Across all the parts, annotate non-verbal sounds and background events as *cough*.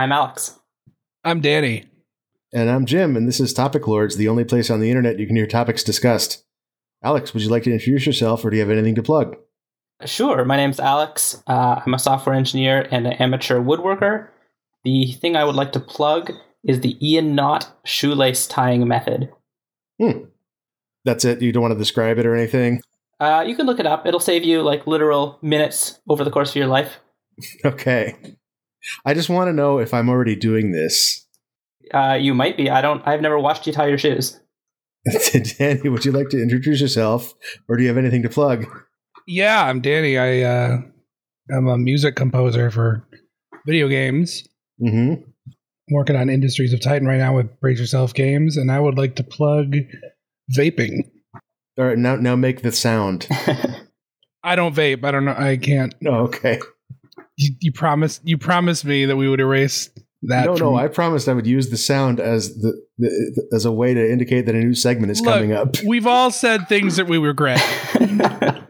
I'm Alex. I'm Danny. And I'm Jim, and this is Topic Lords, the only place on the internet you can hear topics discussed. Alex, would you like to introduce yourself, or do you have anything to plug? Sure. My name's Alex. Uh, I'm a software engineer and an amateur woodworker. The thing I would like to plug is the Ian Knot shoelace tying method. Hmm. That's it. You don't want to describe it or anything. Uh, you can look it up. It'll save you like literal minutes over the course of your life. *laughs* okay. I just want to know if I'm already doing this. Uh, you might be. I don't. I've never watched you tie your shoes. *laughs* Danny, would you like to introduce yourself, or do you have anything to plug? Yeah, I'm Danny. I uh, I'm a music composer for video games. Mm-hmm. working on Industries of Titan right now with Brace Yourself Games, and I would like to plug vaping. All right, now now make the sound. *laughs* I don't vape. I don't know. I can't. Oh, okay. You, you promised. You promised me that we would erase that. no, from- no. I promised I would use the sound as the, the as a way to indicate that a new segment is Look, coming up. *laughs* We've all said things that we regret. *laughs*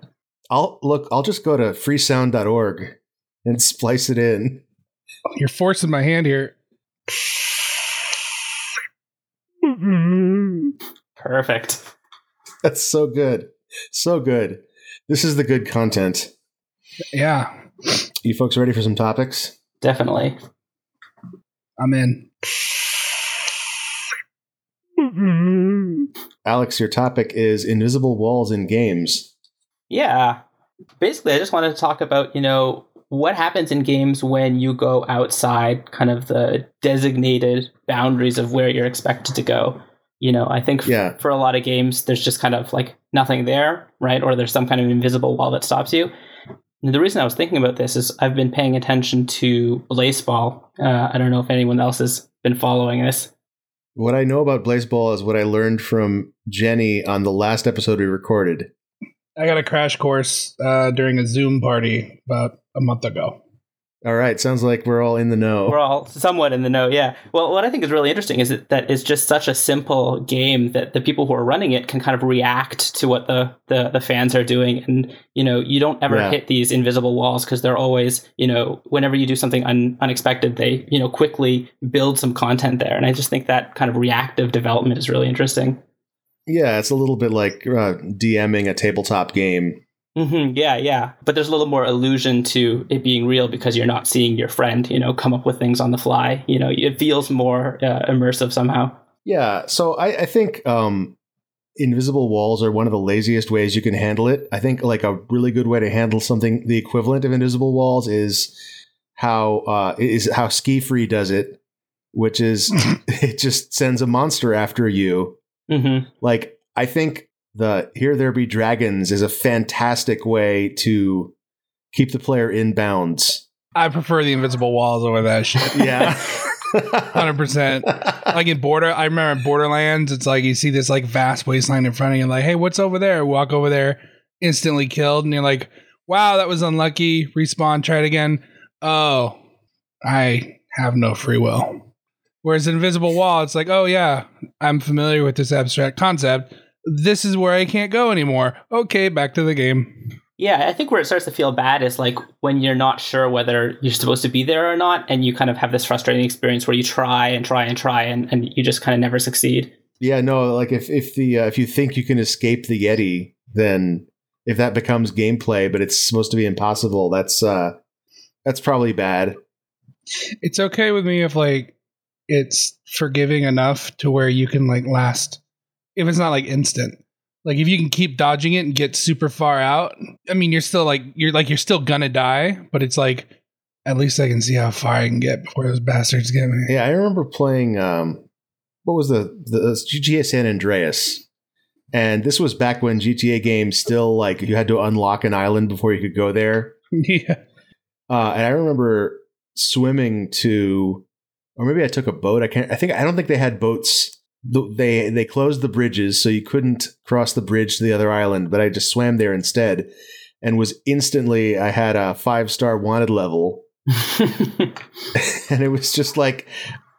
I'll look. I'll just go to freesound.org and splice it in. You're forcing my hand here. Perfect. That's so good, so good. This is the good content. Yeah, You folks ready for some topics? Definitely. I'm in. *laughs* Alex, your topic is invisible walls in games. Yeah. Basically, I just wanted to talk about, you know, what happens in games when you go outside kind of the designated boundaries of where you're expected to go. You know, I think f- Yeah. for a lot of games, there's just kind of like nothing there, right? Or there's some kind of invisible wall that stops you. And the reason I was thinking about this is I've been paying attention to Blaseball. Uh, I don't know if anyone else has been following this. What I know about Blaseball is what I learned from Jenny on the last episode we recorded. I got a crash course uh, during a Zoom party about a month ago. All right, sounds like we're all in the know. We're all somewhat in the know, yeah. Well, what I think is really interesting is that, that it's just such a simple game that the people who are running it can kind of react to what the, the, the fans are doing. And, you know, you don't ever Yeah. hit these invisible walls because they're always, you know, whenever you do something un- unexpected, they, you know, quickly build some content there. And I just think that kind of reactive development is really interesting. yeah, it's a little bit like uh, DMing a tabletop game. Hmm yeah, yeah. But there's a little more illusion to it being real because you're not seeing your friend, you know, come up with things on the fly. You know, it feels more uh, immersive somehow. Yeah, so I, I think um, invisible walls are one of the laziest ways you can handle it. I think like a really good way to handle something the equivalent of invisible walls is how uh, is how Ski Free does it, which is *laughs* *laughs* it just sends a monster after you. hmm Like I think the Here There Be Dragons is a fantastic way to keep the player in bounds. I prefer the invisible walls over that shit. *laughs* Yeah. *laughs* Hundred percent. Like in Border, I remember in Borderlands, it's like you see this like vast wasteland in front of you, like, hey, what's over there? Walk over there, instantly killed, and you're like, wow, that was unlucky. Respawn, try it again. Oh, I have no free will. Whereas invisible wall, it's like, oh yeah, I'm familiar with this abstract concept. This is where I can't go anymore. Okay, back to the game. Yeah, I think where it starts to feel bad is like when you're not sure whether you're supposed to be there or not, and you kind of have this frustrating experience where you try and try and try, and, and you just kind of never succeed. Yeah, no, like if if the uh, if you think you can escape the Yeti, then if that becomes gameplay, but it's supposed to be impossible, that's uh that's probably bad. It's okay with me if like it's forgiving enough to where you can like last if it's not like instant. Like if you can keep dodging it and get super far out, I mean you're still like you're like you're still gonna die, but it's like at least I can see how far I can get before those bastards get me. Yeah, I remember playing um what was the the GTA San Andreas. And this was back when GTA games still like you had to unlock an island before you could go there. *laughs* yeah. Uh, and I remember swimming to, or maybe I took a boat. I can't. I think I don't think they had boats. The- They they closed the bridges, so you couldn't cross the bridge to the other island. But I just swam there instead, and was instantly. I had a five star wanted level, *laughs* and it was just like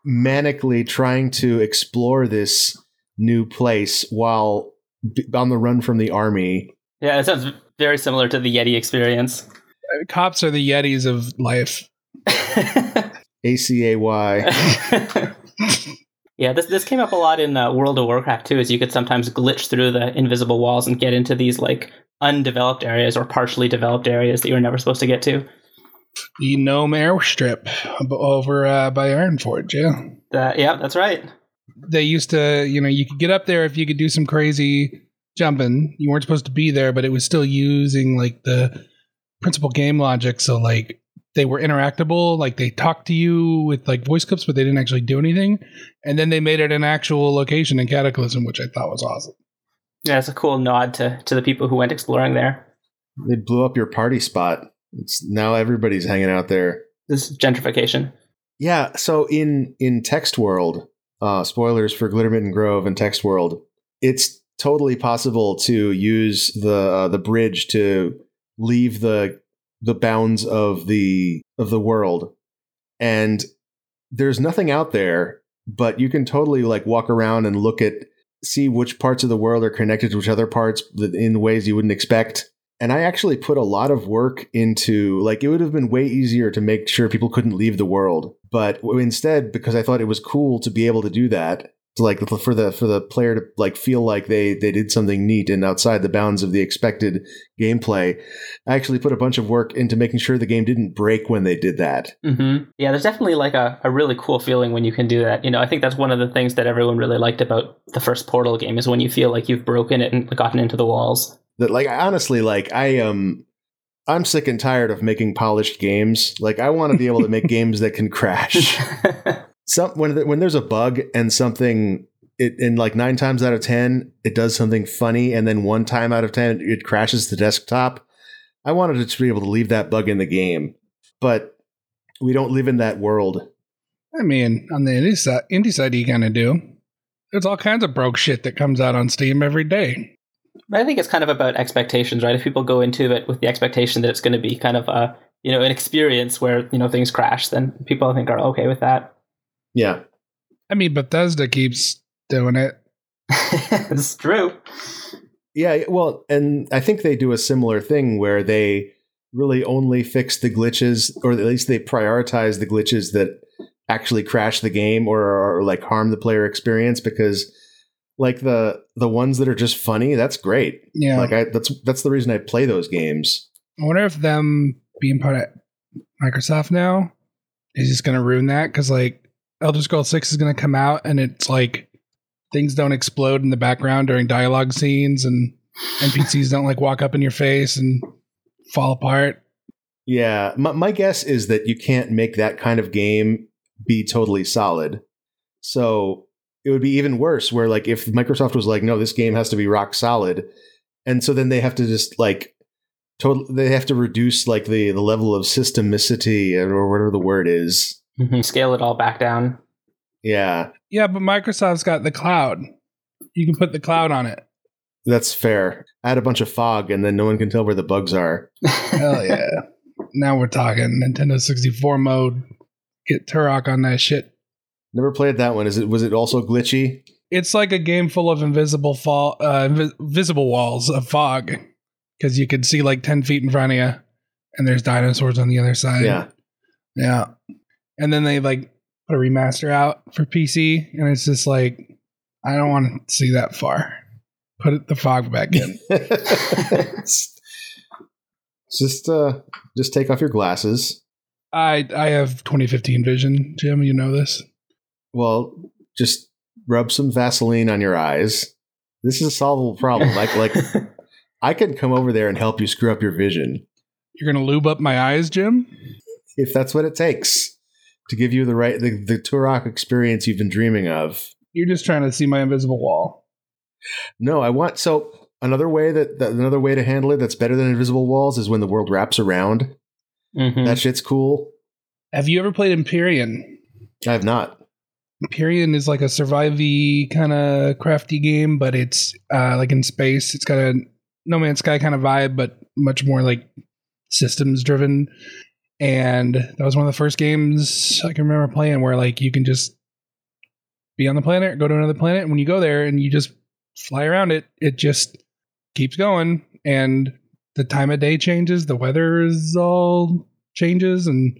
manically trying to explore this new place while b- on the run from the army. yeah, it sounds very similar to the Yeti experience. Uh, cops are the yetis of life. *laughs* A C A Y. *laughs* yeah, this this came up a lot in uh, World of Warcraft too. Is you could sometimes glitch through the invisible walls and get into these like undeveloped areas or partially developed areas that you were never supposed to get to. The Gnome airstrip over uh, by Ironforge, yeah. Uh, yeah, that's right. They used to, you know, you could get up there if you could do some crazy jumping. You weren't supposed to be there, but it was still using like the principal game logic. So like they were interactable, like they talked to you with like voice clips, but they didn't actually do anything. And then they made it an actual location in Cataclysm, which I thought was awesome. Yeah, it's a cool nod to to the people who went exploring there. They blew up your party spot. It's now everybody's hanging out there. This is gentrification. Yeah. So in in Text World, uh, spoilers for Glittermitten Grove and Text World, it's totally possible to use the uh, the bridge to leave the the bounds of the of the world, and there's nothing out there, but you can totally like walk around and look at see which parts of the world are connected to which other parts in ways you wouldn't expect. And I actually put a lot of work into like it would have been way easier to make sure people couldn't leave the world, but instead because I thought it was cool to be able to do that, like for the for the player to like feel like they they did something neat and outside the bounds of the expected gameplay. I actually put a bunch of work into making sure the game didn't break when they did that. Mm-hmm. Yeah, there's definitely like a, a really cool feeling when you can do that. You know, I think that's one of the things that everyone really liked about the first Portal game is when you feel like you've broken it and gotten into the walls. That like honestly, like I um I'm sick and tired of making polished games. Like I want to be able to make *laughs* games that can crash. *laughs* some when when there's a bug and something it in like nine times out of ten it does something funny and then one time out of ten it crashes the desktop i wanted to be able to leave that bug in the game. But we don't live in that world. I mean on the indie side, indie side you kind of do. There's all kinds of broke shit that comes out on steam every day. I think it's kind of about expectations right? If people go into it with the expectation that it's going to be kind of a you know an experience where you know things crash then people i think are okay with that yeah. I mean, Bethesda keeps doing it. *laughs* it's true. Yeah, well, and I think they do a similar thing where they really only fix the glitches, or at least they prioritize the glitches that actually crash the game or, or like harm the player experience because like the the ones that are just funny that's great yeah like i that's that's the reason i play those games i wonder if them being part of microsoft now is just going to ruin that because like Elder Scrolls 6 is going to come out and it's like things don't explode in the background during dialogue scenes and NPCs don't like walk up in your face and fall apart. Yeah, my, my guess is that you can't make that kind of game be totally solid. So it would be even worse where like if Microsoft was like no this game has to be rock solid and so then they have to just like total they have to reduce like the the level of systemicity or whatever the word is Mm-hmm. Scale it all back down. Yeah. Yeah, but Microsoft's got the cloud. You can put the cloud on it. That's fair. Add a bunch of fog and then no one can tell where the bugs are. Hell yeah. now we're talking Nintendo 64 mode. Get Turok on that shit. Never played that one. Is it was it also glitchy? It's like a game full of invisible fall uh, invi- visible walls of fog because you can see like 10 feet in front of you and there's dinosaurs on the other side. Yeah. Yeah and then they like put a remaster out for PC, and it's just like I don't want to see that far. Put the fog back in. *laughs* just uh, just take off your glasses. I I have 2015 vision, Jim. You know this. Well, just rub some Vaseline on your eyes. This is a solvable problem. Like like *laughs* I can come over there and help you screw up your vision. You're gonna lube up my eyes, Jim. If that's what it takes to give you the right the, the Turok experience you've been dreaming of. You're just trying to see my invisible wall. No, I want so another way that, that another way to handle it that's better than invisible walls is when the world wraps around. Mm-hmm. That shit's cool. Have you ever played Empyrion? I have not. Empyrion is like a survivey kind of crafty game, but it's uh, like in space. It's got a No Man's Sky kind of vibe, but much more like systems driven and that was one of the first games I can remember playing where like you can just be on the planet, go to another planet, and when you go there and you just fly around it, it just keeps going, and the time of day changes, the weather is all changes, and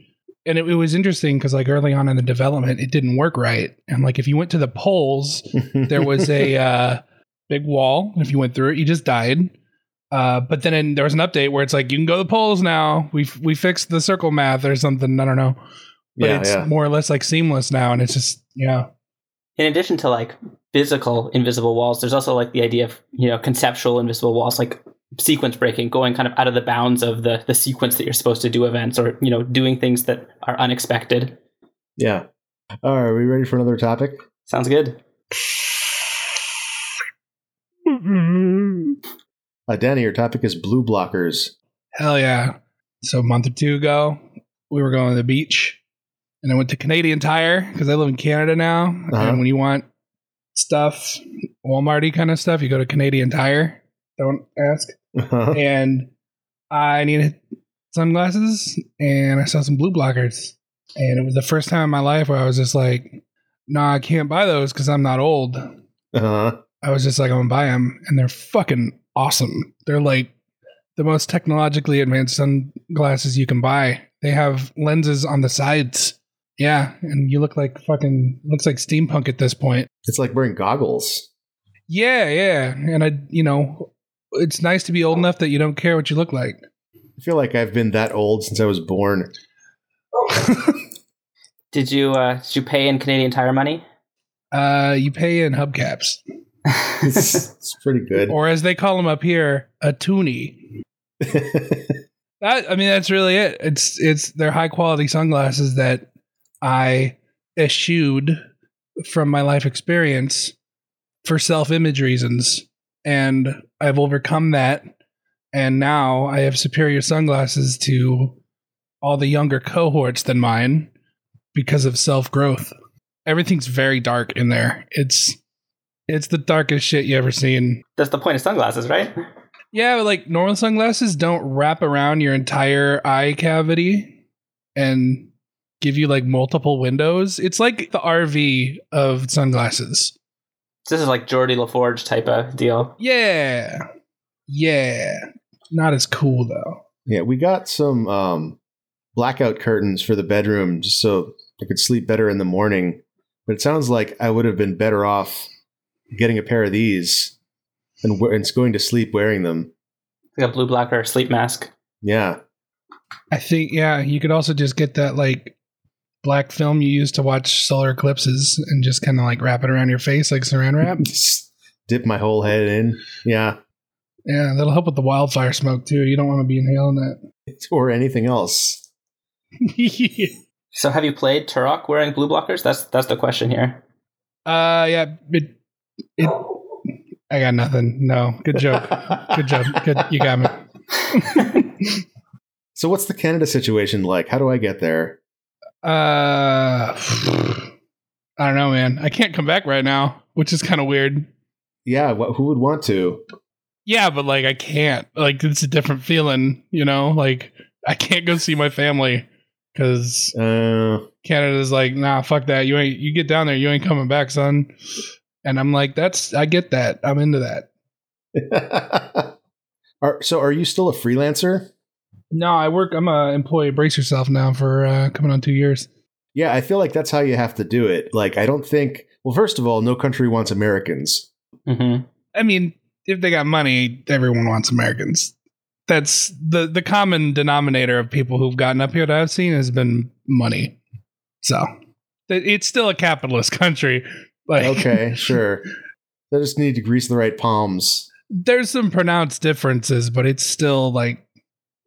and it, it was interesting because like early on in the development, it didn't work right. And like if you went to the poles, there was a *laughs* uh, big wall. If you went through it, you just died. Uh, but then in, there was an update where it's like you can go to the polls now. We we fixed the circle math or something. I don't know, but yeah, it's yeah. more or less like seamless now, and it's just yeah. in addition to like physical invisible walls, there's also like the idea of you know conceptual invisible walls, like sequence breaking, going kind of out of the bounds of the the sequence that you're supposed to do events, or you know doing things that are unexpected. yeah. All right, are we ready for another topic? Sounds good. Uh, Danny, your topic is blue blockers. Hell yeah! So a month or two ago, we were going to the beach, and I went to Canadian Tire because I live in Canada now. Uh-huh. And when you want stuff, Walmarty kind of stuff, you go to Canadian Tire. Don't ask. and I needed sunglasses, and I saw some blue blockers, and it was the first time in my life where I was just like, "Nah, I can't buy those because I'm not old." uh-huh. I was just like, "I'm gonna buy them," and they're fucking awesome. They're like the most technologically advanced sunglasses you can buy. They have lenses on the sides. Yeah, and you look like fucking looks like steampunk at this point. It's like wearing goggles. Yeah, yeah, and I, you know, it's nice to be old enough that you don't care what you look like. I feel like I've been that old since I was born. Did you uh, did you pay in Canadian Tire money? uh, you pay in hubcaps, It's, *laughs* it's pretty good. or as they call them up here, a toonie. *laughs* That I mean, that's really it. It's it's they're high quality sunglasses that I eschewed from my life experience for self image reasons, and I've overcome that. And now I have superior sunglasses to all the younger cohorts than mine because of self growth. Everything's very dark in there. It's it's the darkest shit you ever seen. That's the point of sunglasses, right? Yeah, but like normal sunglasses don't wrap around your entire eye cavity and give you like multiple windows. It's like the RV of sunglasses. This is like Geordi La Forge type of deal. Yeah. Yeah. Not as cool though. yeah, we got some um, blackout curtains for the bedroom just so I could sleep better in the morning. But it sounds like I would have been better off getting a pair of these and, we- and going to sleep wearing them. Like a blue blocker sleep mask. Yeah. I think yeah, you could also just get that like black film you use to watch solar eclipses and just kind of like wrap it around your face like saran wrap. Just *laughs* dip my whole head in. Yeah. yeah, that'll help with the wildfire smoke too. You don't want to be inhaling that. *laughs* Or anything else. that. *laughs* So have you played Turok wearing blue blockers? That's that's the question here. Uh, yeah, it, it, I got nothing. No, good joke. Good job. Good, you got me. *laughs* so, what's the Canada situation like? How do I get there? Uh, I don't know, man. I can't come back right now, which is kind of weird. Yeah, wh- who would want to? Yeah, but like I can't. Like it's a different feeling, you know. Like I can't go see my family because Uh, Canada's like, nah, fuck that. You ain't. You get down there, you ain't coming back, son. And I'm like, that's. I get that. I'm into that. *laughs* are, so, are you still a freelancer? No, I work. I'm a employee. Brace yourself now for uh, coming on two years. Yeah, I feel like that's how you have to do it. Like, I don't think. Well, first of all, no country wants Americans. hmm I mean, if they got money, everyone wants Americans. That's the the common denominator of people who've gotten up here that I've seen has been money. So it's still a capitalist *laughs* country. Like, Okay, *laughs* sure. They just need to grease the right palms. there's some pronounced differences, but it's still like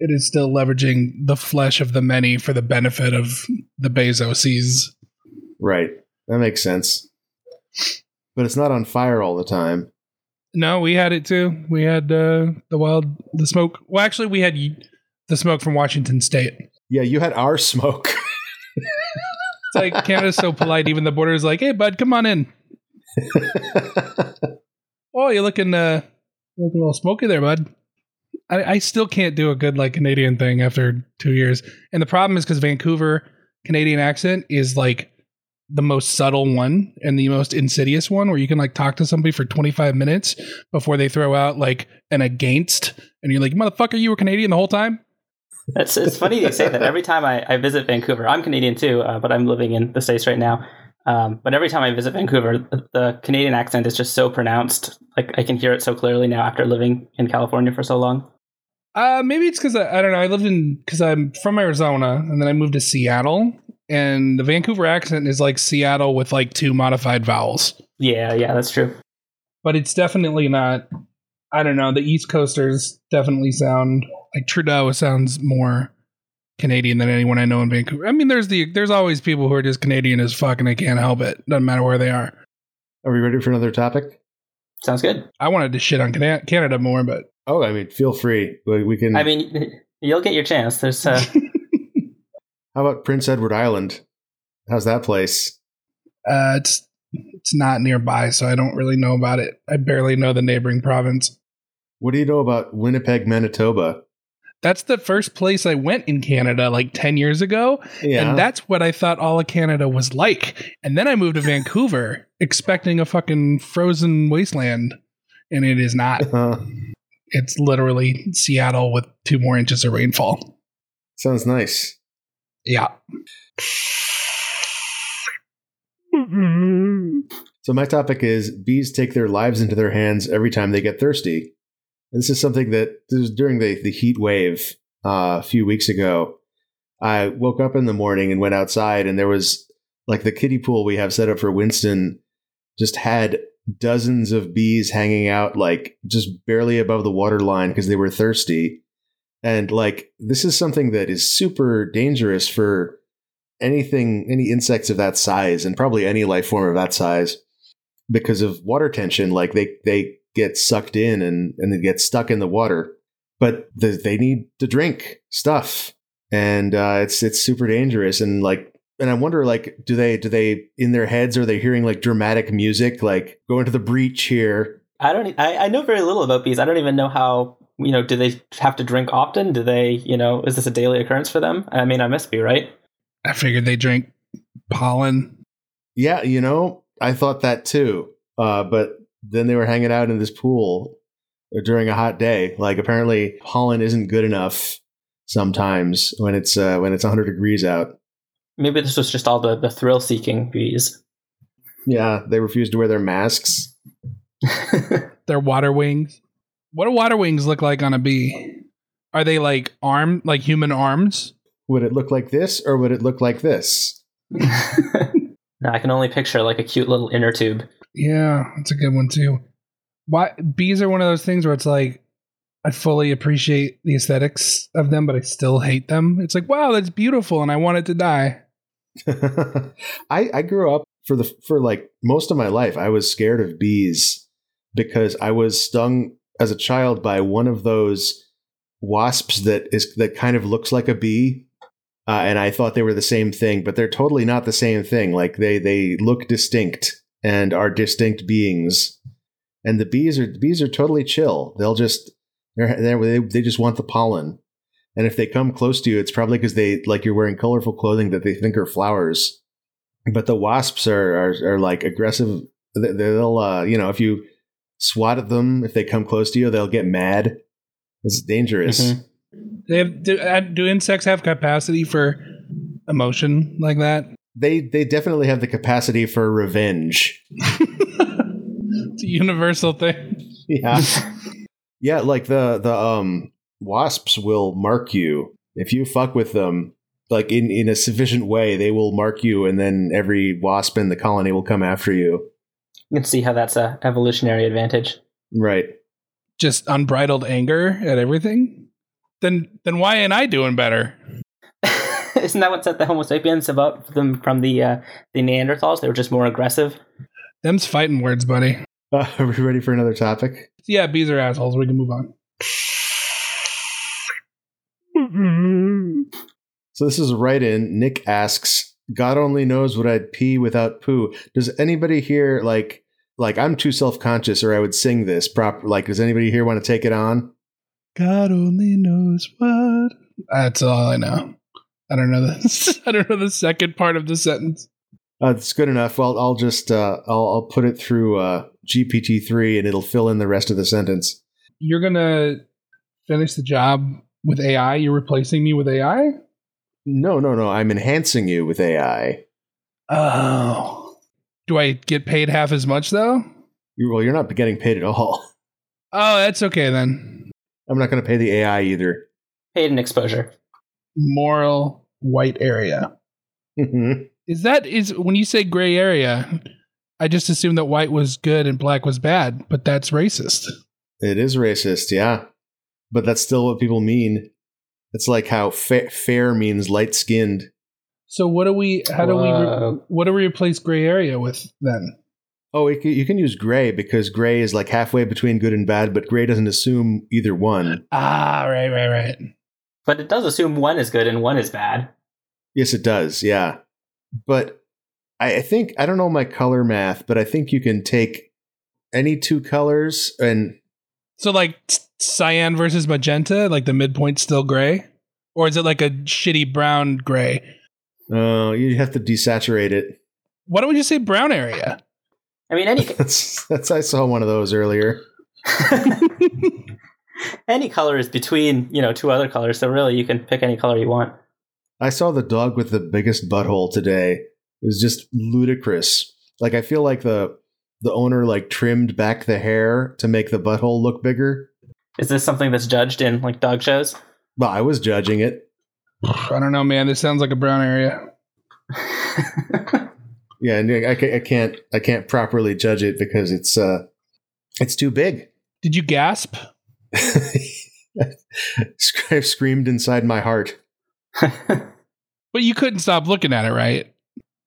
it is still leveraging the flesh of the many for the benefit of the Bezoses. Right. That makes sense. But it's not on fire all the time. No, we had it too. We had uh, the wild, the smoke. Well, actually, we had the smoke from Washington State. Yeah, you had our smoke. *laughs* It's like Canada's so polite. Even the border is like, "Hey, bud, come on in." *laughs* Oh, you're looking, uh, looking a little smoky there, bud. I, I still can't do a good like Canadian thing after two years, and the problem is because Vancouver Canadian accent is like the most subtle one and the most insidious one, where you can like talk to somebody for 25 minutes before they throw out like an against, and you're like, "Motherfucker, you were Canadian the whole time." It's, it's funny you say that. Every time I, I visit Vancouver, I'm Canadian too, uh, but I'm living in the States right now. Um, but every time I visit Vancouver, the, the Canadian accent is just so pronounced. Like I can hear it so clearly now after living in California for so long. Uh, maybe it's because I, I don't know. I lived in because I'm from Arizona, and then I moved to Seattle, and the Vancouver accent is like Seattle with like two modified vowels. Yeah, yeah, that's true. But it's definitely not. I don't know. The East Coasters definitely sound like Trudeau sounds more Canadian than anyone I know in Vancouver. I mean, there's the there's always people who are just Canadian as fuck and they can't help it. Doesn't matter where they are. Are we ready for another topic? Sounds good. I wanted to shit on Canada more, but Oh, I mean, feel free. We, we can. I mean, *laughs* you'll get your chance. There's uh, *laughs* how about Prince Edward Island? How's that place? uh, it's it's not nearby, so I don't really know about it. I barely know the neighboring province. What do you know about Winnipeg, Manitoba? That's the first place I went in Canada like 10 years ago. Yeah. And that's what I thought all of Canada was like. And then I moved to Vancouver *laughs* expecting a fucking frozen wasteland. And it is not. *laughs* Uh, It's literally Seattle with two more inches of rainfall. sounds nice. Yeah. So my topic is bees take their lives into their hands every time they get thirsty. And this is something that this during the, the heat wave uh, a few weeks ago. I woke up in the morning and went outside, and there was like the kiddie pool we have set up for Winston just had dozens of bees hanging out, like just barely above the water line because they were thirsty. And like this is something that is super dangerous for anything, any insects of that size, and probably any life form of that size because of water tension. Like they they get sucked in and and they get stuck in the water, but the, they need to drink stuff, and uh, it's it's super dangerous. And like, and I wonder, like, do they do they in their heads are they hearing like dramatic music, like go into the breach here? I don't. I, I know very little about bees. I don't even know how. You know, do they have to drink often? Do they? You know, is this a daily occurrence for them? I mean, I must be right. I figured they drink pollen. Yeah, you know, I thought that too. Uh, but then they were hanging out in this pool during a hot day. Like apparently pollen isn't good enough sometimes when it's uh, when it's 100 degrees out. Maybe this was just all the the thrill seeking bees. Yeah, they refuse to wear their masks. *laughs* Their water wings. What do water wings look like on a bee? Are they like arm, like human arms? Would it look like this or would it look like this? *laughs* No, I can only picture like a cute little inner tube. Yeah, that's a good one too. Why bees are one of those things where it's like I fully appreciate the aesthetics of them, but I still hate them. It's like, wow, that's beautiful, and I want it to die. *laughs* I, I grew up for the for like most of my life. I was scared of bees because I was stung as a child by one of those wasps that is that kind of looks like a bee, uh, and I thought they were the same thing, but they're totally not the same thing. Like they they look distinct and are distinct beings, and the bees are bees are totally chill. They'll just they're, they they just want the pollen. And if they come close to you, it's probably because they like you're wearing colorful clothing that they think are flowers. But the wasps are are, are like aggressive. They- They'll uh, you know if you swat at them, if they come close to you, they'll get mad. It's dangerous. Mhm. They have, do, uh, do insects have capacity for emotion like that? They they definitely have the capacity for revenge. *laughs* It's a universal thing. Yeah, yeah. Like the the um wasps will mark you if you fuck with them. Like in in a sufficient way, they will mark you, and then every wasp in the colony will come after you. You can see how that's a evolutionary advantage. Right. Just unbridled anger at everything. Then then why ain't I doing better? *laughs* Isn't that what set the Homo sapiens above them from the uh, the Neanderthals? They were just more aggressive. Them's fighting words, buddy. Uh, *laughs* are we ready for another topic? Yeah, bees are assholes. We can move on. So this is a write in. Nick asks, God only knows what I'd pee without poo. Does anybody here like like I'm too self conscious or I would sing this prop like does anybody here want to take it on? God only knows what. That's all I know. I don't know the *laughs* I don't know the second part of the sentence. Uh, it's good enough. Well, I'll just uh, I'll I'll put it through uh, GPT three and it'll fill in the rest of the sentence. You're gonna finish the job With AI, you're replacing me with AI? No, no, no. I'm enhancing you with AI. Oh. Do I get paid half as much though? You, well, you're not getting paid at all. *laughs* Oh, that's okay then. I'm not going to pay the AI either. Paid in exposure. Moral white area. is that is when you say gray area? I just assumed that white was good and black was bad, but that's racist. It is racist, yeah. But that's still what people mean. It's like how fa- fair means light skinned. So what do we? How do we? Re- what do we replace gray area with then? Oh, it, you can use gray because gray is like halfway between good and bad, but gray doesn't assume either one. Ah, right, right, right. But it does assume one is good and one is bad. Yes, it does, yeah. But I, I think, I don't know my color math, but I think you can take any two colors and So like cyan versus magenta, like the midpoint's still gray, or is it like a shitty brown gray? uh, you have to desaturate it. Why don't we just say brown area? I mean, any *laughs* That's, that's I saw one of those earlier. *laughs* *laughs* any color is between you know two other colors, so really you can pick any color you want. I saw the dog with the biggest butthole today. It was just ludicrous. Like I feel like the the owner like trimmed back the hair to make the butthole look bigger. Is this something that's judged in like dog shows? Well, I was judging it. I don't know, man. This sounds like a brown area. *laughs* Yeah, and I, I can't I can't properly judge it because it's uh it's too big. Did you gasp? *laughs* I screamed inside my heart. *laughs* But you couldn't stop looking at it, right?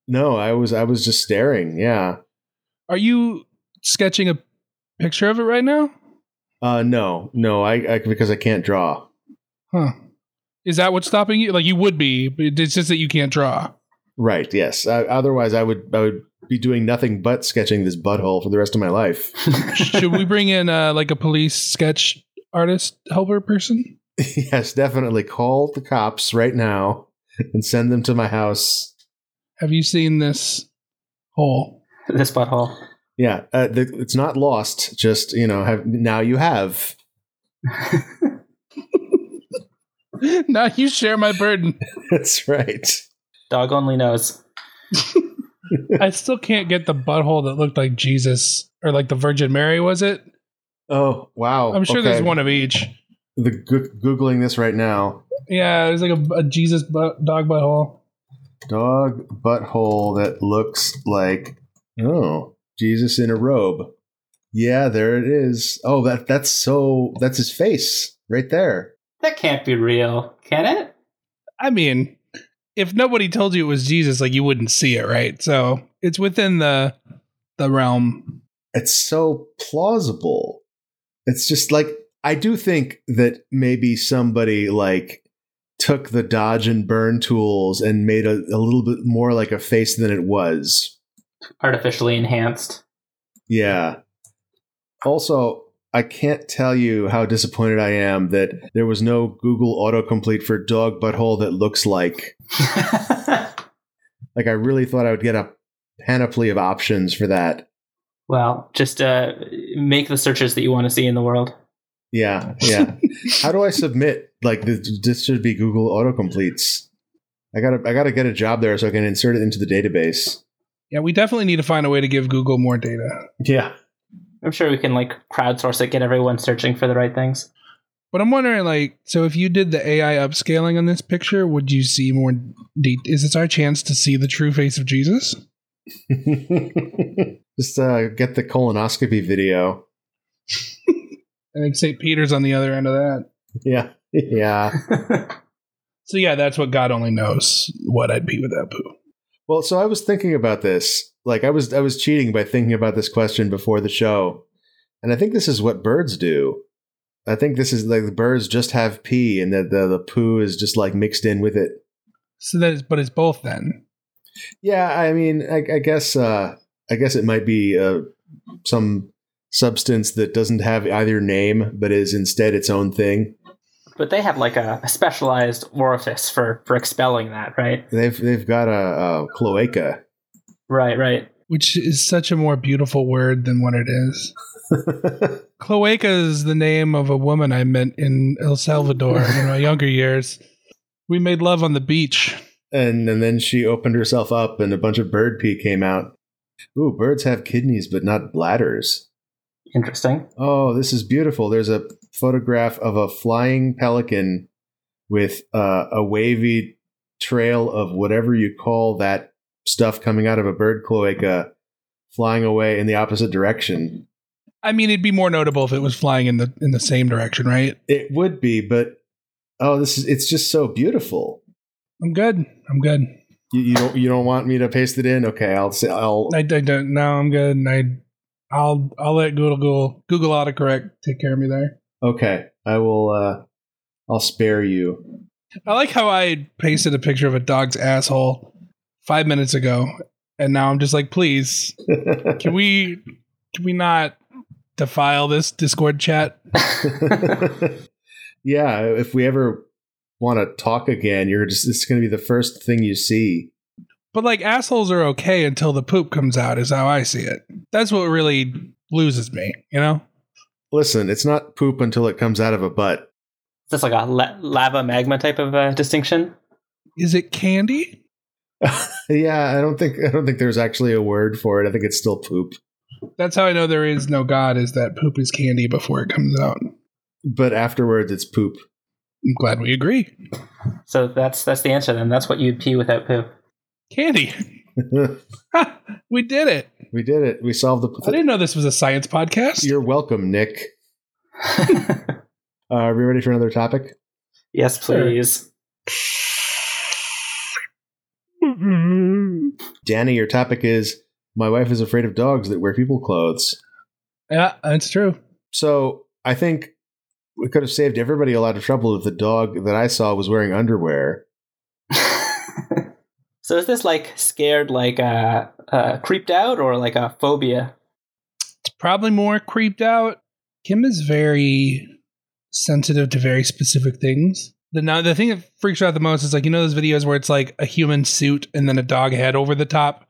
No, I was I was just staring. Yeah. Are you sketching a picture of it right now? Uh no, no, I, I because I can't draw. Huh. Is that what's stopping you? Like you would be, but it's just that you can't draw. Right. Yes. Uh, otherwise, I would I would be doing nothing but sketching this butthole for the rest of my life. *laughs* Should we bring in uh, like a police sketch artist helper person? *laughs* yes, definitely. Call the cops right now and send them to my house. Have you seen this hole? *laughs* this butthole. Yeah, uh, the, it's not lost. Just you know, have now you have. *laughs* now you share my burden. That's right. Dog only knows. I still can't get the butthole that looked like Jesus or like the Virgin Mary. Was it? Oh wow! I'm sure there's one of each. The go- googling this right now. Yeah, there's like a, a Jesus butt, dog butthole. Dog butthole that looks like oh Jesus in a robe. Yeah, there it is. Oh, that that's so that's his face right there. That can't be real, can it? I mean, if nobody told you it was Jesus, like you wouldn't see it, right? So it's within the the realm. It's so plausible. It's just like I do think that maybe somebody like took the dodge and burn tools and made a, a little bit more like a face than it was. Artificially enhanced. Yeah. Also, I can't tell you how disappointed I am that there was no Google autocomplete for dog butthole that looks like. *laughs* Like I really thought I would get a panoply of options for that. Well, just uh, make the searches that you want to see in the world. Yeah, yeah. *laughs* how do I submit? Like this, this should be Google autocompletes. I gotta, I gotta get a job there so I can insert it into the database. Yeah, we definitely need to find a way to give Google more data. Yeah. I'm sure we can like crowdsource it, get everyone searching for the right things. But I'm wondering, like, so if you did the AI upscaling on this picture, would you see more? De- is this our chance to see the true face of Jesus? *laughs* Just uh, get the colonoscopy video. I think St. Peter's on the other end of that. Yeah, yeah. *laughs* *laughs* So yeah, that's what God only knows what I'd be with that poo. Well, so I was thinking about this. Like I was I was cheating by thinking about this question before the show. And I think this is what birds do. I think this is like the birds just have pee and that the, the poo is just like mixed in with it. So that is, but it's both then. Yeah, I mean, I, I guess uh I guess it might be uh, some substance that doesn't have either name but is instead its own thing. but they have like a, a specialized orifice for for expelling that, right? They've they've got a, a cloaca. Right, right. Which is such a more beautiful word than what it is. *laughs* Cloaca is the name of a woman I met in El Salvador in my younger years. We made love on the beach. and and then she opened herself up, and a bunch of bird pee came out. Ooh, birds have kidneys, but not bladders. Interesting. Oh, this is beautiful. There's a photograph of a flying pelican with uh, a wavy trail of whatever you call that stuff coming out of a bird cloaca flying away in the opposite direction. I mean, it'd be more notable if it was flying in the in the same direction, right? It would be, but oh, this is it's just so beautiful. I'm good. I'm good. You, you don't you don't want me to paste it in? Okay, I'll say I'll I, I don't. No, I'm good. I, I'll I'll let Google Google Google autocorrect take care of me there. okay. I will uh I'll spare you. I like how I pasted a picture of a dog's asshole five minutes ago, and now I'm just like, please, *laughs* can we can we not defile this Discord chat? *laughs* yeah, if we ever want to talk again, you're just it's going to be the first thing you see. But like assholes are okay until the poop comes out, is how I see it. That's what really loses me, you know. Listen, it's not poop until it comes out of a butt. Is this like a la- lava magma type of uh, distinction? Is it candy? *laughs* yeah, I don't think I don't think there's actually a word for it. I think it's still poop. That's how I know there is no God. Is that poop is candy before it comes out? But afterwards it's poop. I'm glad we agree. So that's that's the answer. Then that's what you'd pee without poo. Candy. *laughs* Ha, we did it. we did it. We solved the. I didn't know this was a science podcast. You're welcome, Nick. *laughs* Uh, are we ready for another topic? yes, please. *laughs* Danny, your topic is my wife is afraid of dogs that wear people clothes. yeah, that's true. So I think we could have saved everybody a lot of trouble if the dog that I saw was wearing underwear. *laughs* so is this like scared, like uh, uh, creeped out, or like a phobia? It's probably more creeped out. Kim is very sensitive to very specific things. The now the thing that freaks her out the most is like you know those videos where it's like a human suit and then a dog head over the top,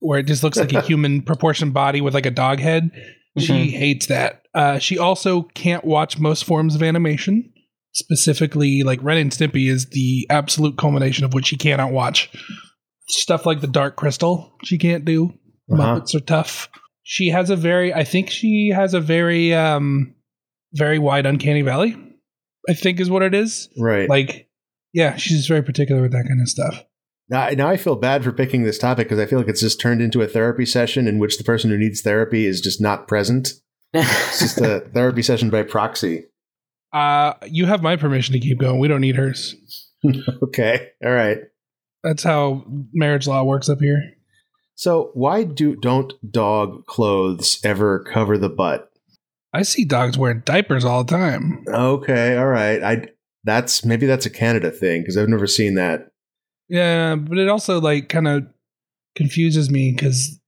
where it just looks like a *laughs* human proportioned body with like a dog head. She hates that. Uh, she also can't watch most forms of animation. Specifically, like Ren and Stimpy is the absolute culmination of what she cannot watch. Stuff like the Dark Crystal, she can't do. Uh-huh. Muppets are tough. She has a very, I think she has a very, um, very wide uncanny valley. I think is what it is. Right. Like, yeah, she's very particular with that kind of stuff. Now, now I feel bad for picking this topic because I feel like it's just turned into a therapy session in which the person who needs therapy is just not present. It's just a *laughs* therapy session by proxy. Uh, you have my permission to keep going. We don't need hers. *laughs* Okay. All right. That's how marriage law works up here. So why do don't dog clothes ever cover the butt? I see dogs wearing diapers all the time. Okay, all right. I that's maybe that's a Canada thing because I've never seen that. Yeah, but it also like kind of confuses me because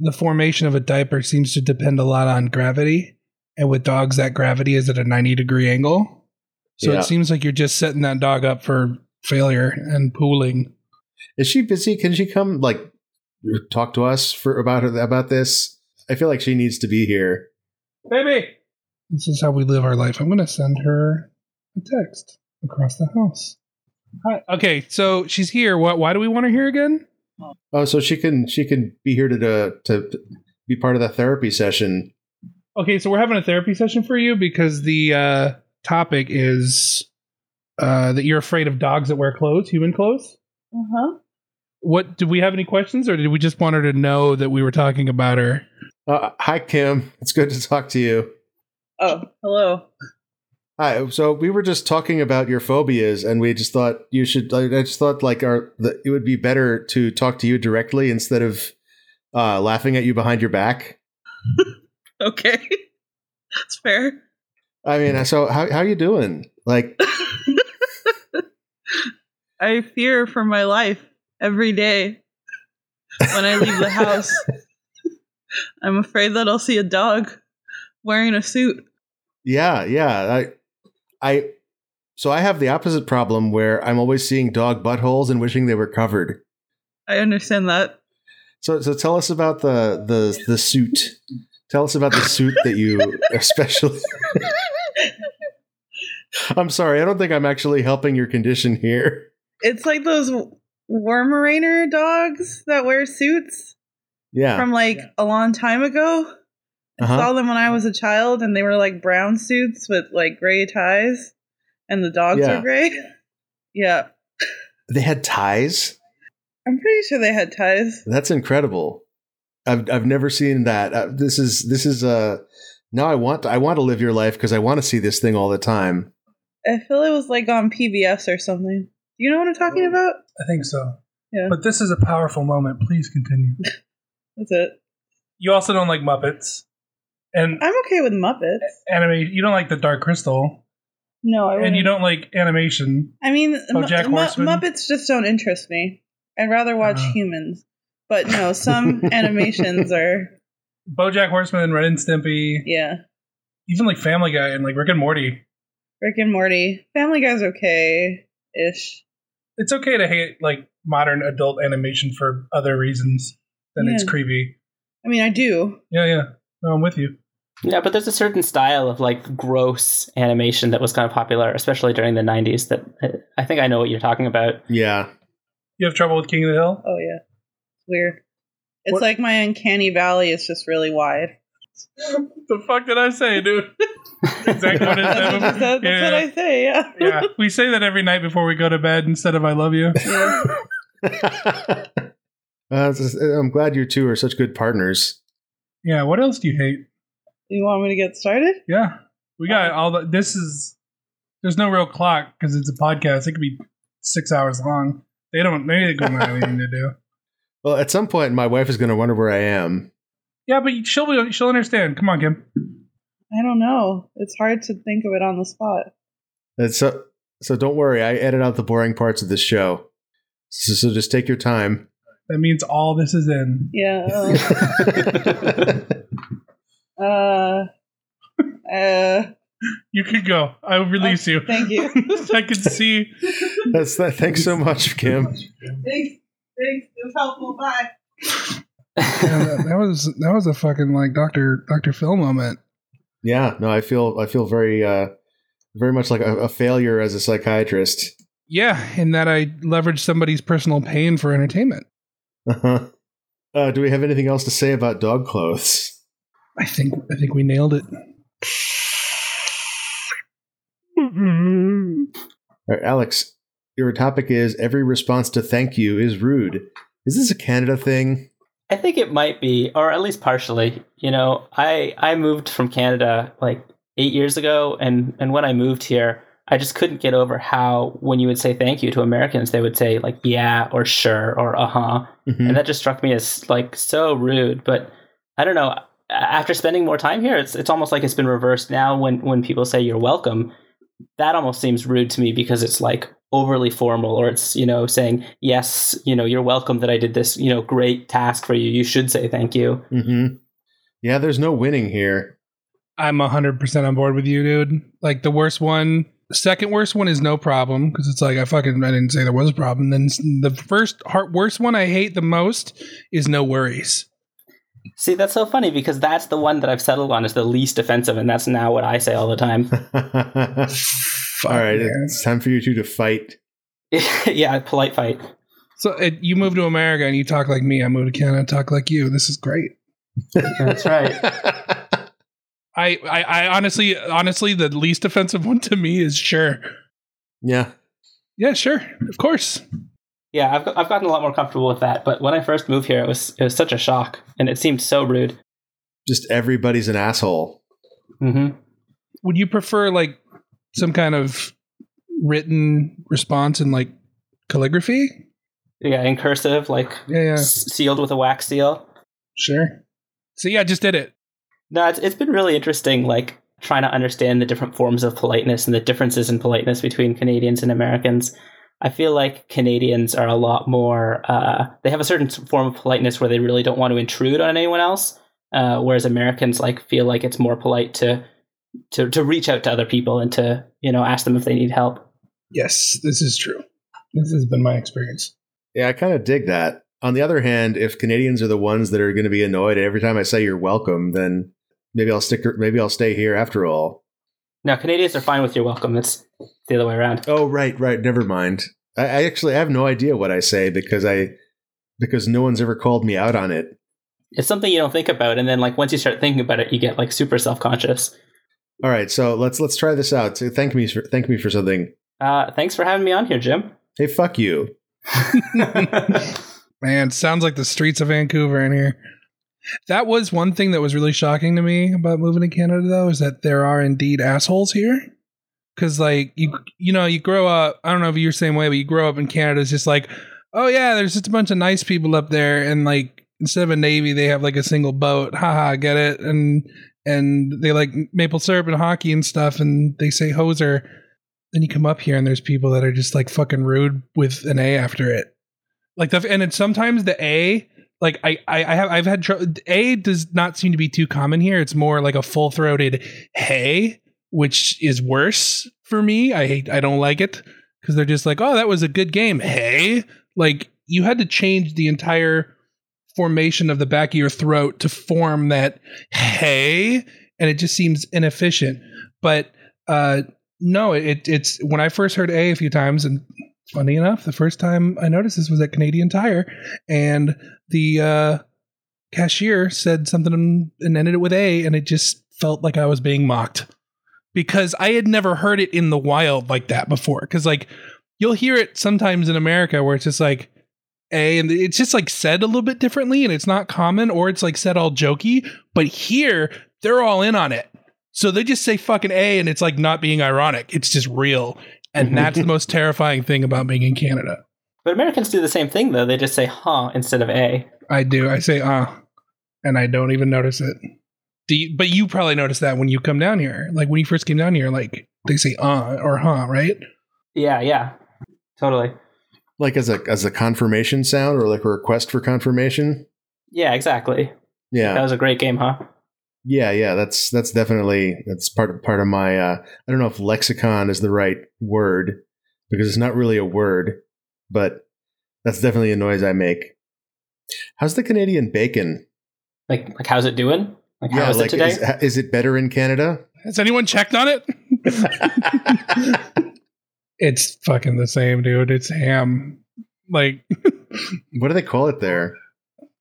the formation of a diaper seems to depend a lot on gravity, and with dogs, that gravity is at a ninety degree angle. So Yeah. it seems like you're just setting that dog up for failure and pooling. Is she busy? Can she come like talk to us for about her, about this? I feel like she needs to be here. Baby, this is how we live our life. I'm going to send her a text across the house. Hi. Okay, so she's here. What? Why do we want her here again? Oh, so she can she can be here to to, to be part of the therapy session. Okay, so we're having a therapy session for you because the uh, topic is uh, that you're afraid of dogs that wear clothes, human clothes. Uh huh. What? Did we have any questions, or did we just want her to know that we were talking about her? Uh, hi, Kim. It's good to talk to you. Oh, hello. Hi. So we were just talking about your phobias, and we just thought you should. I just thought like our the, it would be better to talk to you directly instead of uh, laughing at you behind your back. *laughs* Okay. That's fair. I mean, so how how you doing? Like, *laughs* I fear for my life every day when I leave the *laughs* house. I'm afraid that I'll see a dog wearing a suit. yeah, yeah. I, I, so I have the opposite problem where I'm always seeing dog buttholes and wishing they were covered. I understand that. So, so tell us about the the the suit Tell us about the suit that you *laughs* especially. I'm sorry, I don't think I'm actually helping your condition here. It's like those Weimaraner dogs that wear suits Yeah. from like a long time ago. I Uh-huh. saw them when I was a child, and they were like brown suits with like gray ties, and the dogs Yeah. were gray. *laughs* yeah, They had ties. I'm pretty sure they had ties. That's incredible. I've I've never seen that. Uh, this is this is uh now I want I want to live your life because I want to see this thing all the time. I feel it was like on PBS or something. Do you know what I'm talking about? I think so. Yeah. But this is a powerful moment. Please continue. *laughs* That's it. You also don't like Muppets. And I'm okay with Muppets. anime you don't like the Dark Crystal. No, I And you don't like animation. I mean, Mu- BoJack Mu- Horseman? Muppets just don't interest me. I'd rather watch Uh. humans. But no, *laughs* some animations are Bojack Horseman, Ren and Stimpy, yeah. even like Family Guy and like Rick and Morty. Rick and Morty. Family Guy's okay ish. It's okay to hate like modern adult animation for other reasons than it's creepy. I mean, I do. Yeah, yeah. No, I'm with you. Yeah, but there's a certain style of like gross animation that was kind of popular, especially during the 90s. That I think I know what you're talking about. Yeah. You have trouble with King of the Hill? Oh yeah, it's weird. It's What- like my uncanny valley is just really wide. *laughs* the fuck did I say, dude? *laughs* exactly what it *laughs* That's, said. what, you. That's Yeah. what I say. Yeah. yeah, we say that every night before we go to bed instead of "I love you." Yeah. Uh, this I'm glad you two are such good partners. Yeah. What else do you hate? You want me to get started? Yeah, we got all the. This is. There's no real clock because it's a podcast. It could be six hours long. They don't. Maybe they don't have anything to do. *laughs* Well, at some point, my wife is going to wonder where I am. Yeah, but she'll be, she'll understand. Come on, Kim. I don't know. It's hard to think of it on the spot. And so, so don't worry. I edit out the boring parts of this show. So, so just take your time. That means all this is in. Yeah. *laughs* Uh, uh, uh, You could go. I will release you. thank you. *laughs* I can see. That's that. Thanks so much, Kim. Thanks. Thanks. It was helpful. Bye. Yeah, that, that *laughs* was that was a fucking like Doctor Doctor Phil moment. Yeah, no, I feel I feel very uh very much like a, a failure as a psychiatrist. Yeah, in that I leveraged somebody's personal pain for entertainment. Uh-huh. Uh, do we have anything else to say about dog clothes? I think I think we nailed it. All right, Alex, your topic is every response to thank you is rude. Is this a Canada thing? I think it might be, or at least partially. You know, I I moved from Canada like eight years ago, and and when I moved here, I just couldn't get over how when you would say thank you to Americans, they would say like yeah or sure or uh huh, Mhm. and that just struck me as like so rude. But I don't know. After spending more time here, it's it's almost like it's been reversed now. When when people say you're welcome, that almost seems rude to me because it's like overly formal or it's you know saying yes you know you're welcome that i did this you know great task for you you should say thank you Mhm. Yeah, there's no winning here. I'm 100% on board with you, dude. Like the worst one, the second worst one is no problem because it's like I fucking I didn't say there was a problem. Then the first heart worst one I hate the most is no worries. see that's so funny because that's the one that i've settled on is the least offensive and that's now what i say all the time *laughs* All right, man. it's time for you two to fight. *laughs* yeah polite fight So it, you move to America and you talk like me. I moved to Canada, talk like you. This is great. that's right *laughs* I, I, I honestly, honestly, the least offensive one to me is sure. yeah. Yeah, sure, of course. yeah I've, I've gotten a lot more comfortable with that but when i first moved here it was it was such a shock and it seemed so rude Just everybody's an asshole. hmm Would you prefer like some kind of written response in like calligraphy? yeah in cursive like Yeah, yeah, s- sealed with a wax seal sure. So yeah, I just did it. No, it's, it's been really interesting, like trying to understand the different forms of politeness and the differences in politeness between Canadians and Americans. I feel like Canadians are a lot more, uh, they have a certain form of politeness where they really don't want to intrude on anyone else. Uh, whereas Americans like feel like it's more polite to, to, to reach out to other people and to, you know, ask them if they need help. Yes, this is true. This has been my experience. Yeah, I kind of dig that. On the other hand, if Canadians are the ones that are going to be annoyed every time I say you're welcome, then maybe I'll stick. Maybe I'll stay here after all. No, Canadians are fine with you're welcome. It's the other way around. Oh, right, right. Never mind. I, I actually have no idea what I say because I because no one's ever called me out on it. It's something you don't think about, and then like once you start thinking about it, you get like super self conscious. All right, so let's let's try this out. So thank me for thank me for something. Uh, thanks for having me on here, Jim. *laughs* Hey, fuck you. *laughs* Man, sounds like the streets of Vancouver in here. That was one thing that was really shocking to me about moving to Canada, though, is that there are indeed assholes here. Because, like, you you know, you grow up. I don't know if you're the same way, but you grow up in Canada. It's just like, oh yeah, there's just a bunch of nice people up there, and like instead of a navy, they have like a single boat. Haha, get it? And and they like maple syrup and hockey and stuff, and they say hoser. Then you come up here, and there's people that are just like fucking rude with an A after it. Like the and it's sometimes the A like I, I I have I've had trouble. A does not seem to be too common here. It's more like a full throated hey, which is worse for me. I hate I don't like it because they're just like, oh, that was a good game. Hey, like you had to change the entire formation of the back of your throat to form that hey, and it just seems inefficient. But uh no, it it's when I first heard A a few times and funny enough, the first time I noticed this was at Canadian Tire, and the uh, cashier said something and ended it with A, and it just felt like I was being mocked because I had never heard it in the wild like that before. Because like you'll hear it sometimes in America where it's just like A, and it's just like said a little bit differently, and it's not common, or it's like said all jokey. But here, they're all in on it. So they just say fucking A and it's like not being ironic. It's just real. And that's the most terrifying thing about being in Canada. But Americans do the same thing though. They just say huh instead of a. I do. I say uh and I don't even notice it. Do you, but you probably notice that when you come down here. Like when you first came down here, like they say uh or huh, right? Yeah, yeah, totally. Like as a as a confirmation sound or like a request for confirmation. Yeah, exactly. Yeah, That was a great game, huh? Yeah, yeah. That's that's definitely that's part of part of my. Uh, I don't know if lexicon is the right word because it's not really a word, but that's definitely a noise I make. How's the Canadian bacon? Like, like how's it doing? Like, how is like it today? is, is it better in Canada? Has anyone checked on it? *laughs* it's fucking the same, dude. It's ham. Like *laughs* what do they call it there?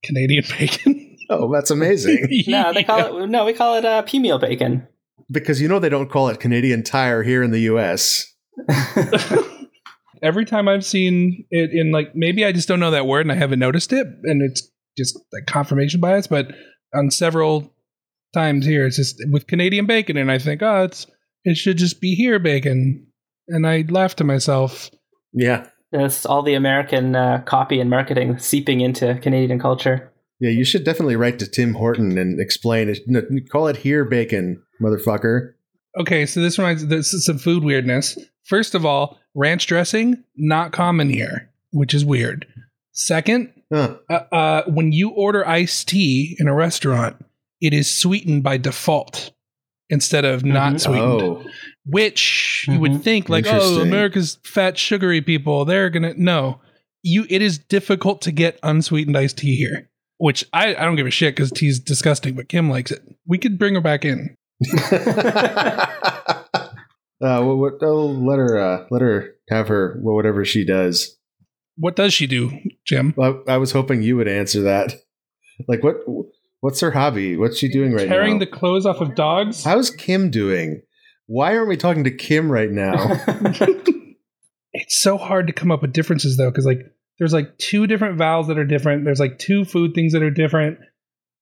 Canadian bacon. Oh, that's amazing. *laughs* no, they call it. No, we call it uh, pea meal bacon. because you know they don't call it Canadian Tire here in the U.S. *laughs* Every time I've seen it in like maybe I just don't know that word and I haven't noticed it and it's just like confirmation bias, but on several times here it's just with Canadian bacon and I think, oh, it's it should just be here bacon. And I laugh to myself. Yeah, It's all the American uh, copy and marketing seeping into Canadian culture. Yeah. You should definitely write to Tim Horton and explain it. No, call it here bacon, motherfucker. Okay, so this reminds this is some food weirdness. First of all, ranch dressing not common here, which is weird. Second, Huh. uh, uh, when you order iced tea in a restaurant, it is sweetened by default instead of not Mhm. sweetened. Oh, Which you would Mhm. think, like, oh, America's fat, sugary people, they're gonna no. You, it is difficult to get unsweetened iced tea here. Which I, I don't give a shit because tea's disgusting, but Kim likes it. We could bring her back in. *laughs* uh, what, what, oh, let her uh, let her have her well, whatever she does. What does she do, Jim? I, I was hoping you would answer that. Like what? What's her hobby? What's she doing right Tearing now? Tearing the clothes off of dogs. How's Kim doing? Why aren't we talking to Kim right now? *laughs* *laughs* it's so hard to come up with differences though, because like there's like two different vowels that are different. There's like two food things that are different,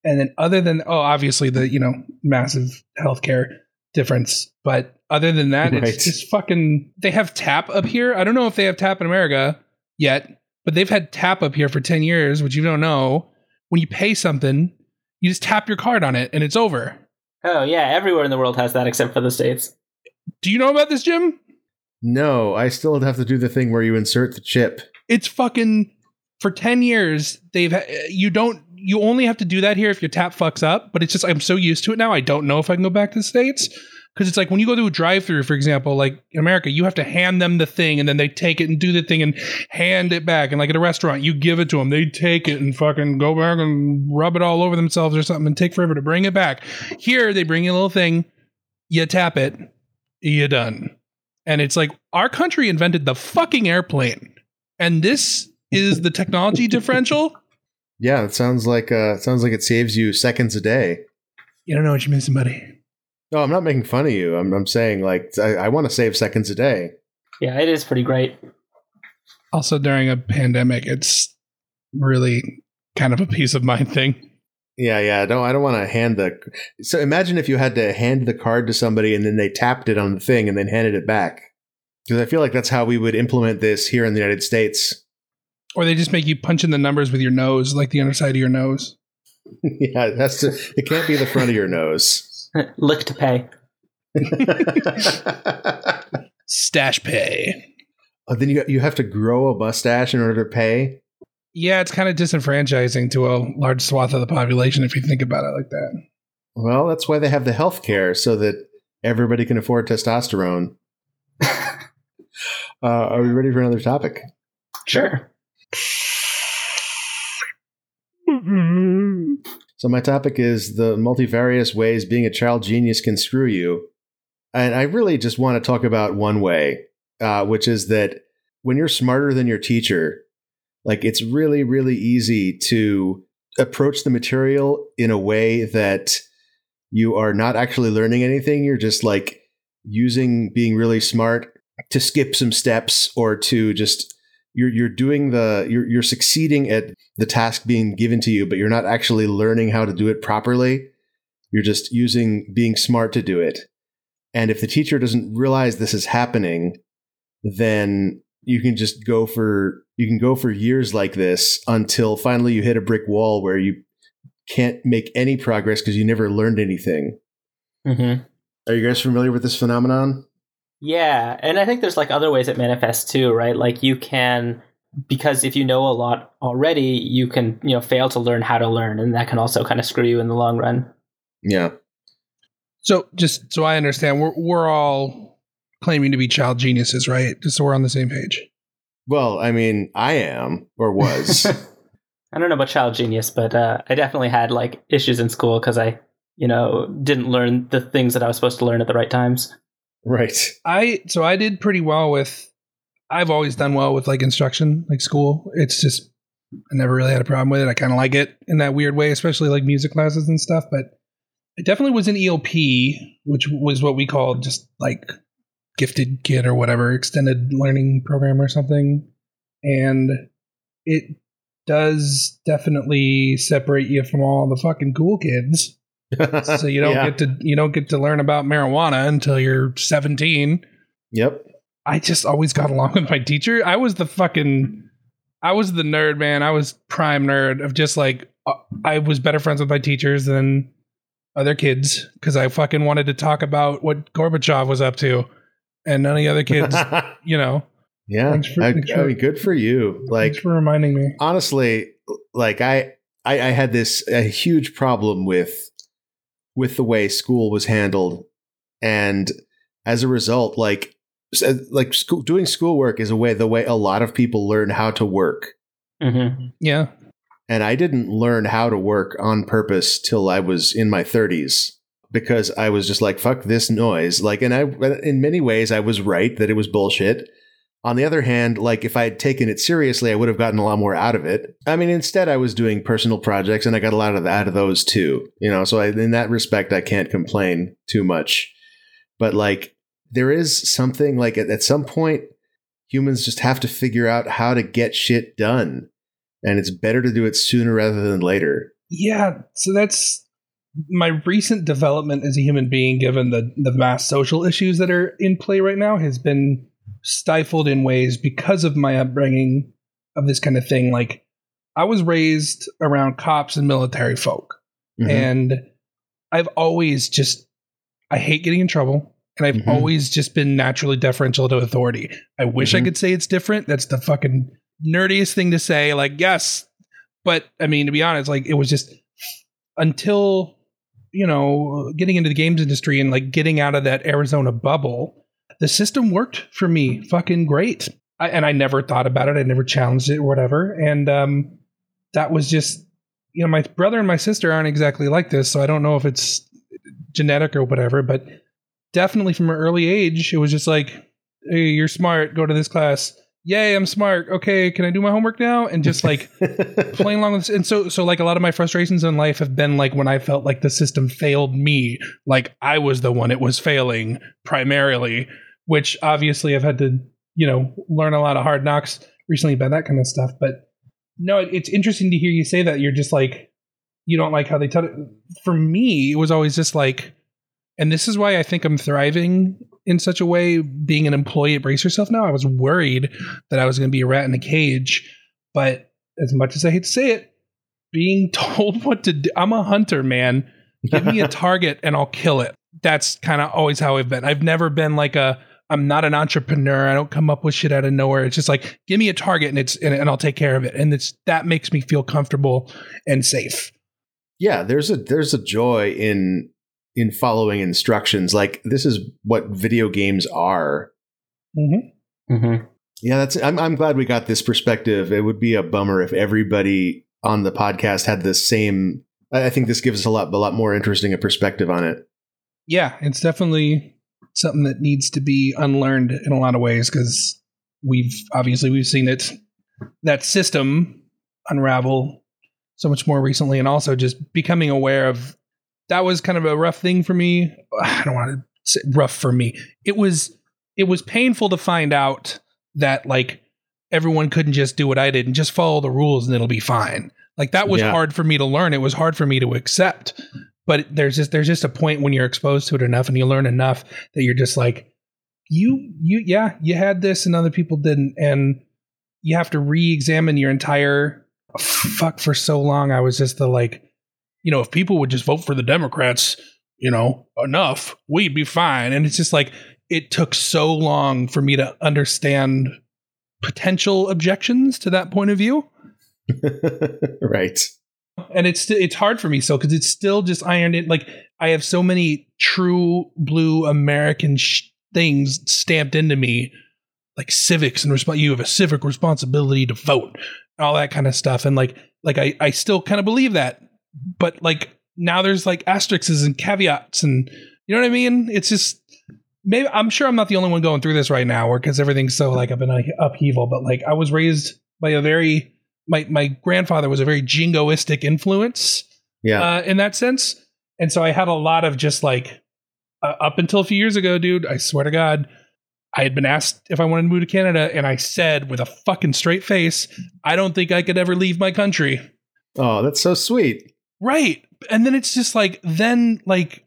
and then other than oh, obviously the you know massive healthcare difference, but other than that, Right. it's just fucking. They have tap up here. I don't know if they have tap in America yet, but they've had tap up here for ten years, which you don't know. When you pay something, you just tap your card on it and it's over. oh yeah, everywhere in the world has that except for the states. Do you know about this, Jim? no, I still have to do the thing where you insert the chip. It's fucking for 10 years they've uh, you don't you only have to do that here if your tap fucks up but it's just i'm so used to it now i don't know if i can go back to the states Because it's like when you go to a drive-through, for example, like in America, you have to hand them the thing, and then they take it and do the thing and hand it back. And like at a restaurant, you give it to them, they take it and fucking go back and rub it all over themselves or something, and take forever to bring it back. Here, they bring you a little thing, you tap it, you're done. And it's like our country invented the fucking airplane, and this is the technology *laughs* differential. Yeah, it sounds like uh, it sounds like it saves you seconds a day. You don't know what you're missing, buddy. No, I'm not making fun of you. I'm, I'm saying like I, I want to save seconds a day. Yeah, it is pretty great. Also, during a pandemic, it's really kind of a peace of mind thing. Yeah, yeah. I don't I don't want to hand the. So imagine if you had to hand the card to somebody and then they tapped it on the thing and then handed it back. Because I feel like that's how we would implement this here in the United States. Or they just make you punch in the numbers with your nose, like the underside of your nose. *laughs* yeah, it has to. It can't be the front of your nose. *laughs* Lick to pay. *laughs* Stash pay. oh, then you you have to grow a mustache in order to pay. Yeah, it's kind of disenfranchising to a large swath of the population if you think about it like that. Well, that's why they have the health care so that everybody can afford testosterone. Uh, are we ready for another topic? Sure. So my topic is the multivarious ways being a child genius can screw you. And I really just want to talk about one way, uh, which is that when you're smarter than your teacher, like it's really, really easy to approach the material in a way that you are not actually learning anything. You're just like using being really smart to skip some steps or to just you're you're doing the you're you're succeeding at the task being given to you, but you're not actually learning how to do it properly. You're just using being smart to do it. And if the teacher doesn't realize this is happening, then you can just go for you can go for years like this until finally you hit a brick wall where you can't make any progress because you never learned anything. Mm-hmm. Are you guys familiar with this phenomenon? Yeah, and I think there's like other ways it manifests too, right? Like you can because if you know a lot already, you can, you know, fail to learn how to learn and that can also kind of screw you in the long run. Yeah. So, just so I understand, we're we're all claiming to be child geniuses, right? Just so we're on the same page. Well, I mean, I am or was. *laughs* I don't know about child genius, but uh, I definitely had like issues in school because I, you know, didn't learn the things that I was supposed to learn at the right times. Right. I so I did pretty well with. I've always done well with like instruction, like school. It's just I never really had a problem with it. I kind of like it in that weird way, especially like music classes and stuff. But I definitely was in ELP, which was what we called just like gifted kid or whatever, extended learning program or something. And it does definitely separate you from all the fucking cool kids. So you *laughs* don't Yeah. get to you don't get to learn about marijuana until you're 17. Yep. I just always got along with my teacher. I was the fucking I was the nerd, man. I was prime nerd of just like uh, I was better friends with my teachers than other kids because I fucking wanted to talk about what Gorbachev was up to, and none of the other *laughs* kids, you know. yeah. Thanks for- I, thanks I mean, good for you. Like, Thanks for reminding me. honestly, like I, I, I had this a huge problem with with the way school was handled, and as a result, like like school, doing schoolwork is a way the way a lot of people learn how to work. Mm-hmm. Yeah, And I didn't learn how to work on purpose till I was in my 30s because I was just like, fuck this noise. Like, and I, in many ways, I was right that it was bullshit. On the other hand, like if I had taken it seriously, I would have gotten a lot more out of it. I mean, instead, I was doing personal projects and I got a lot of out of those too. You know, so I, in that respect, I can't complain too much. But like, there is something like at, at some point, humans just have to figure out how to get shit done and it's better to do it sooner rather than later. yeah. So that's my recent development as a human being, given the the mass social issues that are in play right now, has been stifled in ways because of my upbringing of this kind of thing. Like, I was raised around cops and military folk. Mhm. and I've always just I hate getting in trouble, and I've Mhm. always just been naturally deferential to authority. I wish I Mhm. could say it's different. That's the fucking nerdiest thing to say. Like, yes, but I mean, to be honest, like it was just until you know, getting into the games industry and like getting out of that Arizona bubble, the system worked for me fucking great. I, and I never thought about it. I never challenged it or whatever. And um, that was just, you know, my brother and my sister aren't exactly like this. So I don't know if it's genetic or whatever, but definitely from an early age, it was just like, hey, you're smart, go to this class. Yay, I'm smart. Okay, can I do my homework now? And just like *laughs* playing along with this. And so so like a lot of my frustrations in life have been like when I felt like the system failed me, like I was the one it was failing primarily, which obviously I've had to, you know, learn a lot of hard knocks recently about that kind of stuff. But no, it, it's interesting to hear you say that. You're just like you don't like how they tell it. For me, it was always just like and this is why I think I'm thriving in such a way being an employee at Brace Yourself now. I was worried that I was going to be a rat in a cage, but as much as I hate to say it, being *laughs* told what to do, I'm a hunter, man. Give me a *laughs* target and I'll kill it. That's kind of always how I've been. I've never been like a I'm not an entrepreneur. I don't come up with shit out of nowhere. It's just like give me a target and it's and, and I'll take care of it. And it's that makes me feel comfortable and safe. Yeah, there's a there's a joy in in following instructions. Like this is what video games are. Mm-hmm. Mm-hmm. Yeah, that's. I'm, I'm glad we got this perspective. It would be a bummer if everybody on the podcast had the same. I think this gives us a lot, a lot more interesting a perspective on it. Yeah, it's definitely something that needs to be unlearned in a lot of ways because we've obviously we've seen it that system unravel so much more recently, and also just becoming aware of that was kind of a rough thing for me. I don't want to say rough for me. It was it was painful to find out that like everyone couldn't just do what I did and just follow the rules and it'll be fine. Like that was Yeah. hard for me to learn. It was hard for me to accept. But there's just there's just a point when you're exposed to it enough and you learn enough that you're just like you you yeah, you had this and other people didn't and you have to re-examine your entire fuck for so long I was just the like you know, if people would just vote for the Democrats, you know, enough, we'd be fine. And it's just like it took so long for me to understand potential objections to that point of view. *laughs* right. And it's it's hard for me so because it's still just ironed in. Like I have so many true blue American sh- things stamped into me, like civics and resp- You have a civic responsibility to vote, and all that kind of stuff. And like like I I still kind of believe that, but like now there's like asterisks and caveats and you know what I mean. It's just maybe I'm sure I'm not the only one going through this right now, or because everything's so like up in a upheaval. But like I was raised by a very my my grandfather was a very jingoistic influence Yeah. uh, in that sense, and so I had a lot of just like uh, up until a few years ago, dude. I swear to God, I had been asked if I wanted to move to Canada, and I said with a fucking straight face, I don't think I could ever leave my country. oh, that's so sweet. Right. And then it's just like, then like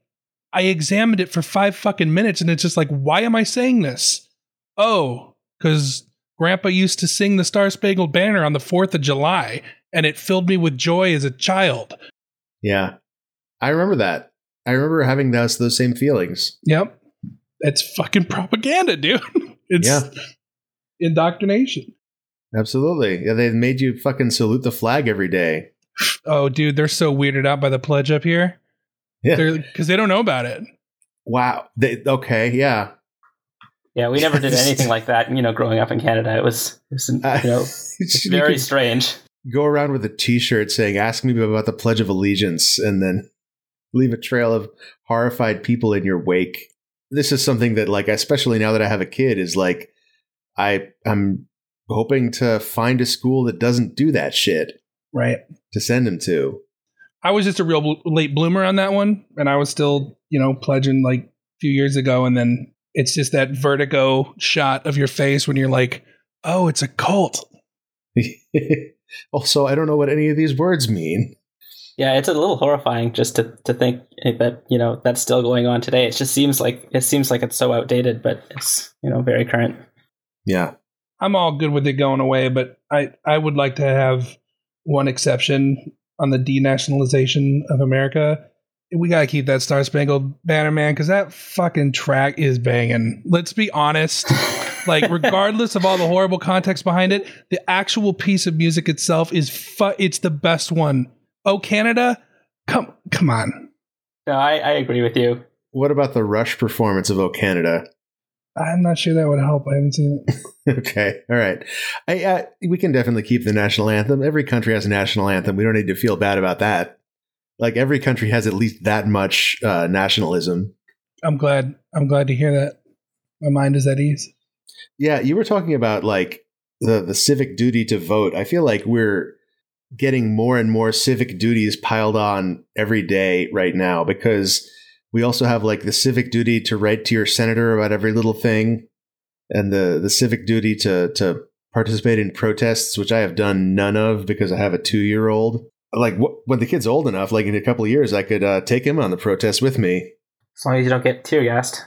I examined it for five fucking minutes and it's just like, why am I saying this? Oh, because grandpa used to sing the Star Spangled Banner on the 4th of July and it filled me with joy as a child. Yeah. I remember that. I remember having those those same feelings. Yep. It's fucking propaganda, dude. *laughs* it's Yeah. indoctrination. Absolutely. Yeah, they made you fucking salute the flag every day. Oh, dude, they're so weirded out by the pledge up here. Yeah. Because they don't know about it. Wow. They, okay. Yeah. Yeah, we never did *laughs* anything like that. You know, growing up in Canada, it was, it was uh, you know *laughs* You very could strange. go around with a T-shirt saying "Ask me about the Pledge of Allegiance," and then *laughs* leave a trail of horrified people in your wake. This is something that, like, especially now that I have a kid, is like, I I'm hoping to find a school that doesn't do that shit Right. To send him to. I was just a real bl- late bloomer on that one, and I was still, you know, pledging like a few years ago, and then it's just that vertigo shot of your face when you're like, "Oh, it's a cult." *laughs* also, I don't know what any of these words mean. Yeah, it's a little horrifying just to, to think eh, that you know that's still going on today. It just seems like it seems like it's so outdated, but it's you know very current. Yeah. I'm all good with it going away, but I I would like to have one exception on the denationalization of America. We gotta keep that Star Spangled Banner, man, because that fucking track is banging. Let's be honest. *laughs* like regardless of all the horrible context behind it the actual piece of music itself is fu- it's the best one oh canada come come on No, I, I agree with you. What about the Rush performance of "Oh Canada? I'm not sure that would help. I haven't seen it. *laughs* okay, all right. I, uh, we can definitely keep the national anthem. Every country has a national anthem. We don't need to feel bad about that. Like every country has at least that much uh, nationalism. I'm glad. I'm glad to hear that. My mind is at ease. Yeah, you were talking about like the the civic duty to vote. I feel like we're getting more and more civic duties piled on every day right now because we also have like the civic duty to write to your senator about every little thing and the the civic duty to to participate in protests which I have done none of because I have a 2-year-old. Like wh- when the kid's old enough like in a couple of years I could uh, take him on the protest with me. As long as you don't get tear gassed.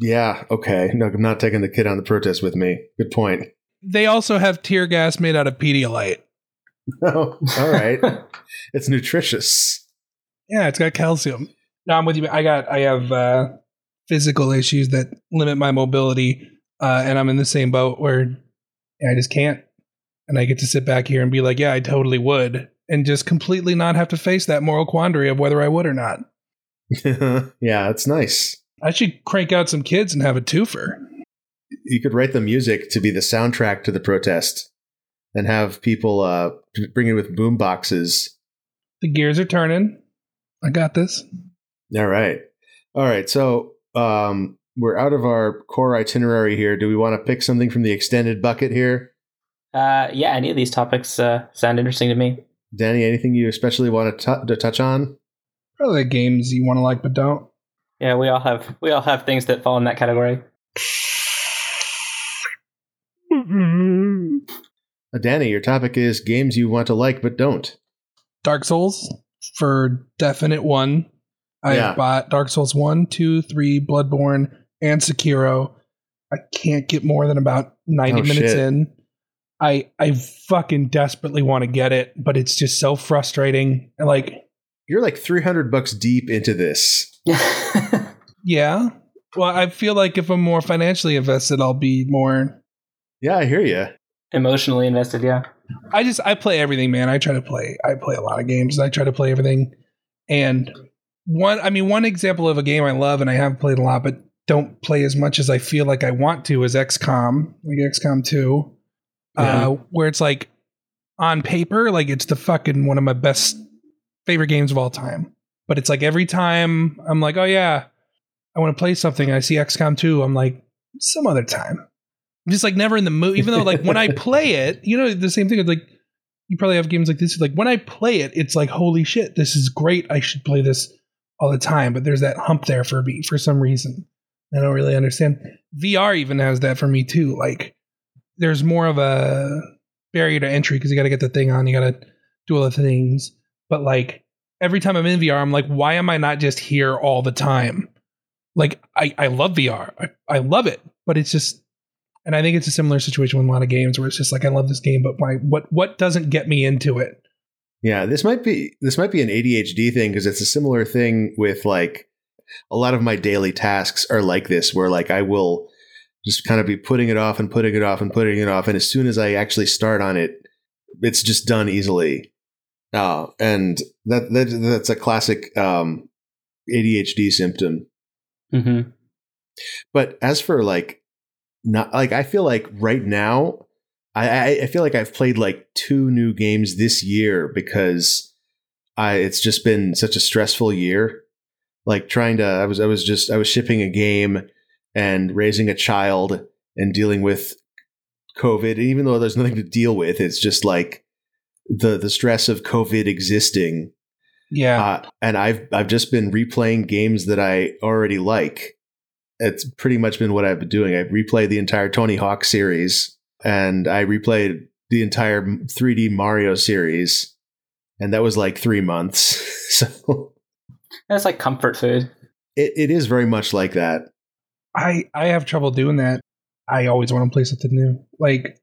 Yeah, okay. No, I'm not taking the kid on the protest with me. Good point. They also have tear gas made out of Pedialyte. *laughs* Oh, all right. *laughs* it's nutritious. Yeah, it's got calcium. No, I'm with you. I got. I have uh, physical issues that limit my mobility, uh, and I'm in the same boat where I just can't. And I get to sit back here and be like, "Yeah, I totally would," and just completely not have to face that moral quandary of whether I would or not. *laughs* yeah, it's nice. I should crank out some kids and have a twofer. You could write the music to be the soundtrack to the protest and have people uh, bring it with boom boxes. The gears are turning. I got this. All right. All right. So um, we're out of our core itinerary here. Do we want to pick something from the extended bucket here? Uh, yeah, any of these topics uh, sound interesting to me. Danny, anything you especially want to, t- to touch on? Probably the games you want to like but don't. Yeah, we all have we all have things that fall in that category. Uh, Danny, your topic is games you want to like but don't. Dark Souls for definite one. I Yeah. bought Dark Souls 1, 2, 3, Bloodborne, and Sekiro. I can't get more than about 90 Oh, minutes shit. in. I I fucking desperately want to get it, but it's just so frustrating. And like, You're like 300 bucks deep into this. *laughs* yeah. Well, I feel like if I'm more financially invested, I'll be more Yeah, I hear you. Emotionally invested, yeah. I just I play everything, man. I try to play. I play a lot of games. I try to play everything. And one, I mean, one example of a game I love and I have played a lot, but don't play as much as I feel like I want to is XCOM, like XCOM Two, Yeah. uh, where it's like on paper, like it's the fucking one of my best favorite games of all time. But it's like every time I'm like, oh yeah, I want to play something. I see XCOM Two. I'm like, some other time. I'm just like never in the mood. Even though like when I *laughs* play it, you know, the same thing. Like you probably have games like this. Like when I play it, it's like holy shit, this is great. I should play this all the time. But there's that hump there for me for some reason. I don't really understand. VR even has that for me too. Like there's more of a barrier to entry because you got to get the thing on. You got to do all the things. But like every time I'm in VR, I'm like, why am I not just here all the time? Like I, I love VR. I, I love it, but it's just and I think it's a similar situation with a lot of games where it's just like I love this game, but why what what doesn't get me into it? Yeah, this might be this might be an ADHD thing because it's a similar thing with like a lot of my daily tasks are like this where like I will just kind of be putting it off and putting it off and putting it off and as soon as I actually start on it it's just done easily. Uh, and that, that that's a classic um, ADHD symptom. hmm But as for like, not like I feel like right now, I I, I feel like I've played like two new games this year because I it's just been such a stressful year. Like trying to, I was I was just I was shipping a game and raising a child and dealing with COVID. And even though there's nothing to deal with, it's just like the the stress of COVID existing Yeah. uh, and I've I've just been replaying games that I already like. It's pretty much been what I've been doing. I've replayed the entire Tony Hawk series, and I replayed the entire 3D Mario series, and that was like three months. *laughs* so It's like comfort food. it, it is very much like that. I I have trouble doing that. I always want to play something new. Like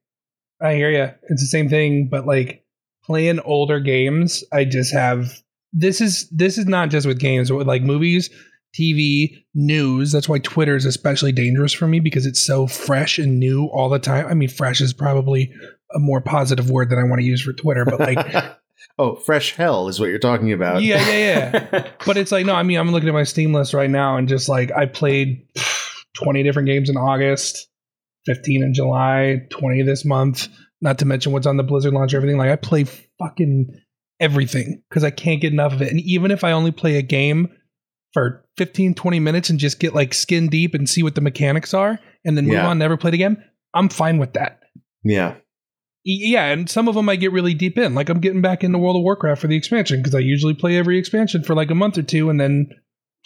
I hear you. It's the same thing, but like playing older games, I just have this is this is not just with games, but with like movies, TV, news. That's why Twitter is especially dangerous for me because it's so fresh and new all the time. I mean, fresh is probably a more positive word than I want to use for Twitter, but like *laughs* Oh, Fresh Hell is what you're talking about. Yeah, yeah, yeah. *laughs* but it's like no, I mean, I'm looking at my Steam list right now, and just like I played *sighs* 20 different games in August, 15 in July, 20 this month. Not to mention what's on the Blizzard launcher, everything. Like I play fucking everything because I can't get enough of it. And even if I only play a game for 15, 20 minutes and just get like skin deep and see what the mechanics are, and then move Yeah. on, never play it again, I'm fine with that. Yeah. Yeah, and some of them I get really deep in. Like I'm getting back into World of Warcraft for the expansion because I usually play every expansion for like a month or two and then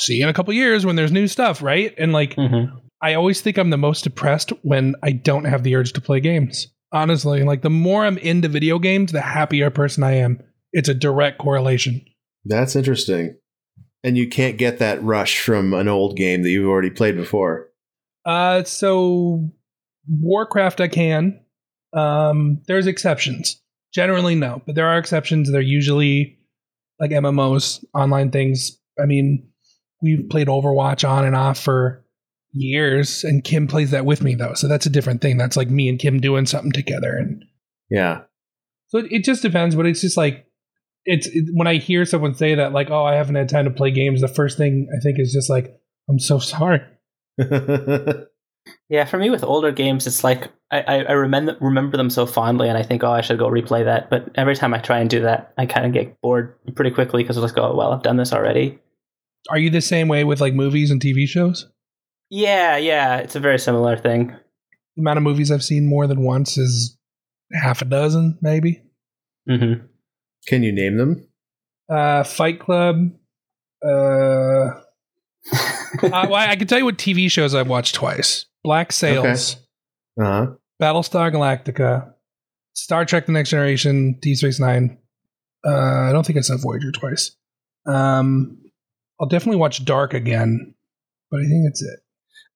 see you in a couple years when there's new stuff, right? And like Mhm. I always think I'm the most depressed when I don't have the urge to play games. Honestly, like the more I'm into video games, the happier person I am. It's a direct correlation. That's interesting. And you can't get that rush from an old game that you've already played before. Uh, so Warcraft, I can. Um, there's exceptions. Generally, no, but there are exceptions. They're usually like MMOs, online things. I mean, we've played Overwatch on and off for years, and Kim plays that with me though, so that's a different thing. That's like me and Kim doing something together, and Yeah. so it, it just depends. But it's just like it's it, when I hear someone say that, like, "Oh, I haven't had time to play games," the first thing I think is just like, "I'm so sorry." *laughs* Yeah, for me with older games, it's like I, I, I remember remember them so fondly, and I think, oh, I should go replay that. But every time I try and do that, I kind of get bored pretty quickly because I just go, oh, well, I've done this already. Are you the same way with like movies and TV shows? Yeah, yeah, it's a very similar thing. the amount of movies I've seen more than once is half a dozen, maybe. hmm Can you name them? Uh, Fight Club. Uh, *laughs* well, I can tell you what TV shows I've watched twice: Black Sails, Uh huh. Battlestar Galactica, Star Trek: The Next Generation, Deep Space Nine. Uh, I don't think I saw Voyager twice. Um, I'll definitely watch Dark again, but I think that's it.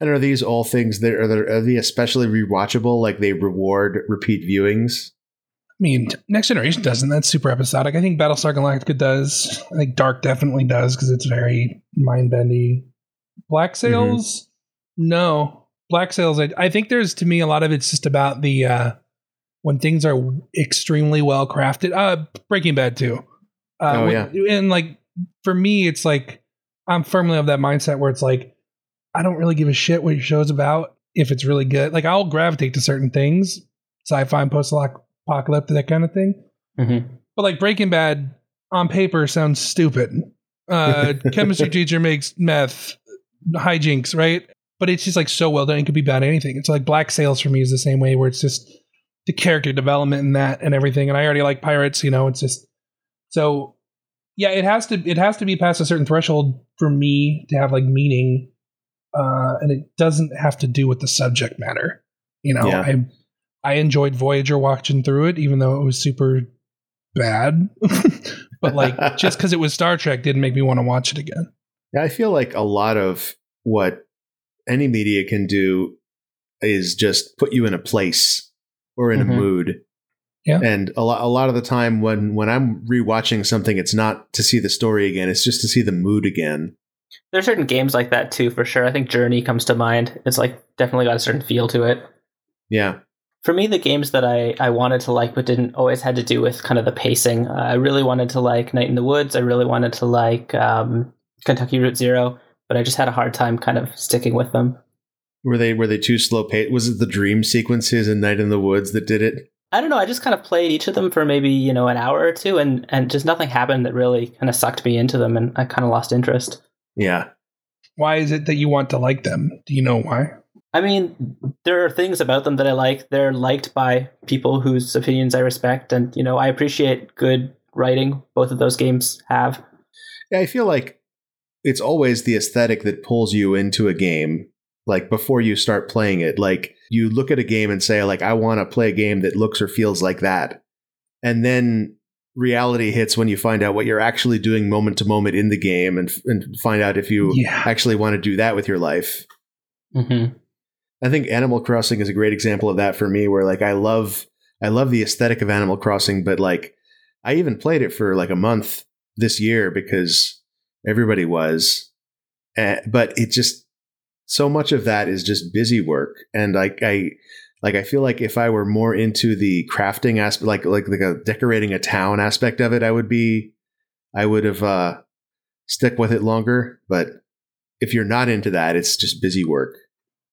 And are these all things that are, are they especially rewatchable? Like they reward repeat viewings? I mean, Next Generation doesn't. That's super episodic. I think Battlestar Galactica does. I think Dark definitely does because it's very mind bendy. Black Sails, no. Black Sails, I, I think there's to me a lot of it's just about the uh, when things are extremely well crafted. Uh, Breaking Bad too. Uh, Oh, when- yeah. and like for me, it's like I'm firmly of that mindset where it's like I don't really give a shit what your show's about if it's really good. Like I'll gravitate to certain things, sci-fi and post-apocalyptic, that kind of thing. hmm But like Breaking Bad on paper sounds stupid. Uh, *laughs* chemistry teacher makes meth, hijinks, right? But it's just like so well done. It could be about anything. It's like Black Sails for me is the same way, where it's just the character development and that and everything. And I already like pirates, you know. It's just so yeah. It has to it has to be past a certain threshold for me to have like meaning, uh, and it doesn't have to do with the subject matter. You know, Yeah. I I enjoyed Voyager watching through it, even though it was super bad. *laughs* but like *laughs* just because it was Star Trek didn't make me want to watch it again. Yeah, I feel like a lot of what any media can do is just put you in a place or in Mhm. a mood. Yeah. And a lot, a lot of the time when, when I'm rewatching something, it's not to see the story again. It's just to see the mood again. There's certain games like that too, for sure. I think Journey comes to mind. It's like definitely got a certain feel to it. Yeah. For me, the games that I, I wanted to like but didn't always had to do with kind of the pacing. Uh, I really wanted to like Night in the Woods. I really wanted to like um, Kentucky Route Zero, but I just had a hard time kind of sticking with them. Were they, were they too slow paced? Was it the dream sequences in Night in the Woods that did it? I don't know. I just kind of played each of them for maybe you know an hour or two, and and just nothing happened that really kind of sucked me into them, and I kind of lost interest. Yeah. Why is it that you want to like them? Do you know why? I mean, there are things about them that I like. They're liked by people whose opinions I respect, and you know, I appreciate good writing. Both of those games have. Yeah, I feel like it's always the aesthetic that pulls you into a game. Like before you start playing it, like you look at a game and say, like, I want to play a game that looks or feels like that. And then reality hits when you find out what you're actually doing moment to moment in the game and, and find out if you Yeah. actually want to do that with your life. Mm-hmm. I think Animal Crossing is a great example of that for me where like I love I love the aesthetic of Animal Crossing but like I even played it for like a month this year because everybody was uh, but it just so much of that is just busy work and like I Like I feel like if I were more into the crafting aspect, like like like a decorating a town aspect of it, I would be, I would have uh, stick with it longer. But if you're not into that, it's just busy work.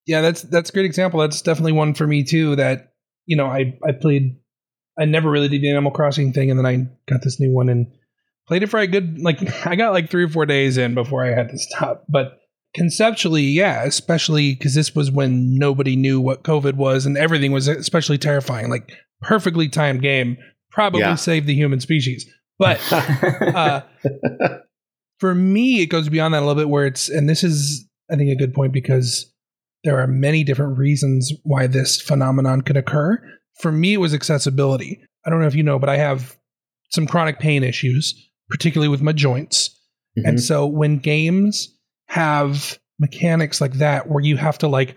Yeah, that's that's a great example. That's definitely one for me too. That you know, I I played. I never really did the Animal Crossing thing, and then I got this new one and played it for a good like *laughs* I got like three or four days in before I had to stop. But conceptually, yeah, especially because this was when nobody knew what COVID was and everything was especially terrifying. Like perfectly timed game, probably Yeah. saved the human species. But *laughs* uh, for me, it goes beyond that a little bit where it's, and this is, I think, a good point because there are many different reasons why this phenomenon could occur. For me, it was accessibility. I don't know if you know, but I have some chronic pain issues, particularly with my joints. Mhm. And so when games have mechanics like that, where you have to like,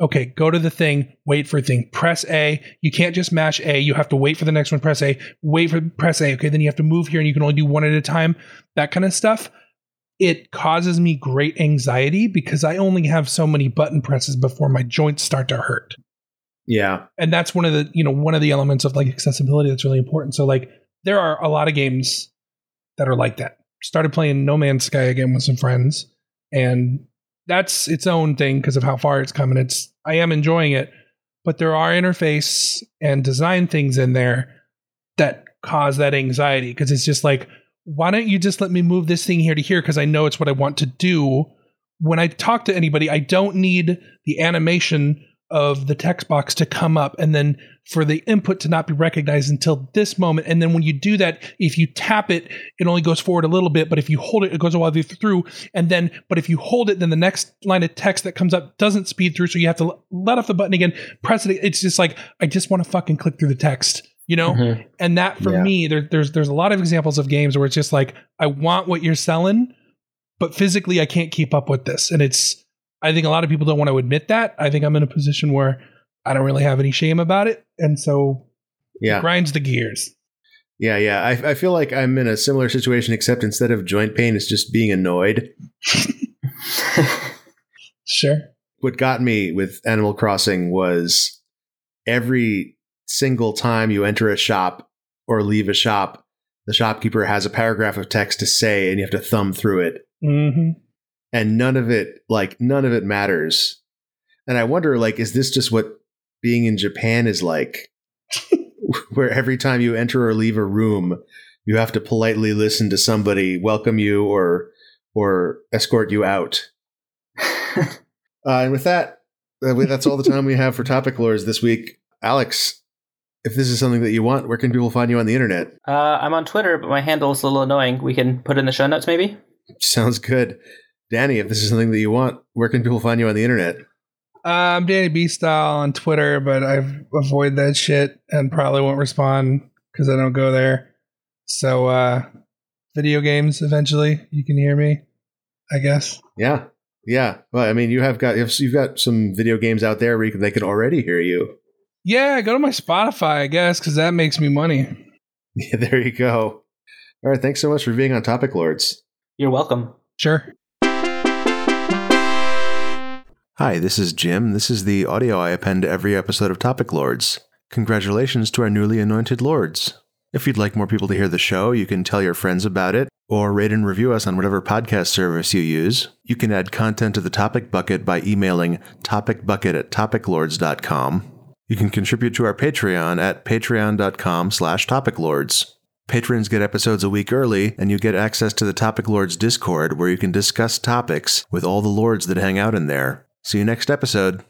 okay, go to the thing, wait for a thing, press A. You can't just mash A. You have to wait for the next one, press A, wait for press A. Okay, then you have to move here and you can only do one at a time. That kind of stuff. It causes me great anxiety because I only have so many button presses before my joints start to hurt. Yeah, and that's one of the you know one of the elements of like accessibility that's really important. So like there are a lot of games that are like that. Started playing no man's sky again with some friends and that's its own thing because of how far it's come and it's i am enjoying it but there are interface and design things in there that cause that anxiety because it's just like why don't you just let me move this thing here to here because i know it's what i want to do when i talk to anybody i don't need the animation of the text box to come up and then for the input to not be recognized until this moment. And then when you do that, if you tap it, it only goes forward a little bit, but if you hold it, it goes all the way through. And then, but if you hold it, then the next line of text that comes up doesn't speed through. So you have to let off the button again, press it. It's just like, I just want to fucking click through the text, you know? Mhm. And that for Yeah. me, there, there's there's a lot of examples of games where it's just like I want what you're selling, but physically I can't keep up with this. And it's I think a lot of people don't want to admit that. I think I'm in a position where I don't really have any shame about it, and so yeah, it grinds the gears. yeah, yeah. I, I feel like I'm in a similar situation, except instead of joint pain, it's just being annoyed. *laughs* Sure. what got me with Animal Crossing was every single time you enter a shop or leave a shop, the shopkeeper has a paragraph of text to say, and you have to thumb through it. hmm And none of it, like, none of it matters. And I wonder, like, is this just what being in Japan is like? *laughs* Where every time you enter or leave a room, you have to politely listen to somebody welcome you or or escort you out. *laughs* Uh, and with that, uh, that's all the time we have for Topic Lords this week. Alex, if this is something that you want, where can people find you on the internet? uh, I'm on Twitter, but my handle is a little annoying. We can put it in the show notes, maybe. Sounds good. Danny, if this is something that you want, where can people find you on the internet? Uh, I'm Danny B style on Twitter, but I avoid that shit and probably won't respond because I don't go there. So, uh, video games eventually. You can hear me, I guess. Yeah, yeah. Well, I mean, you have got you've, you've got some video games out there where you can, they can already hear you. Yeah, go to my Spotify, I guess, because that makes me money. *laughs* Yeah, there you go. All right, thanks so much for being on Topic Lords. You're welcome. Sure. Hi, this is Jim. This is the audio I append to every episode of Topic Lords. Congratulations to our newly anointed lords. If you'd like more people to hear the show, you can tell your friends about it or rate and review us on whatever podcast service you use. You can add content to the topic bucket by emailing topicbucket at topiclords.com. You can contribute to our Patreon at patreon.com slash topiclords. Patrons get episodes a week early, and you get access to the Topic Lords Discord where you can discuss topics with all the lords that hang out in there. See you next episode.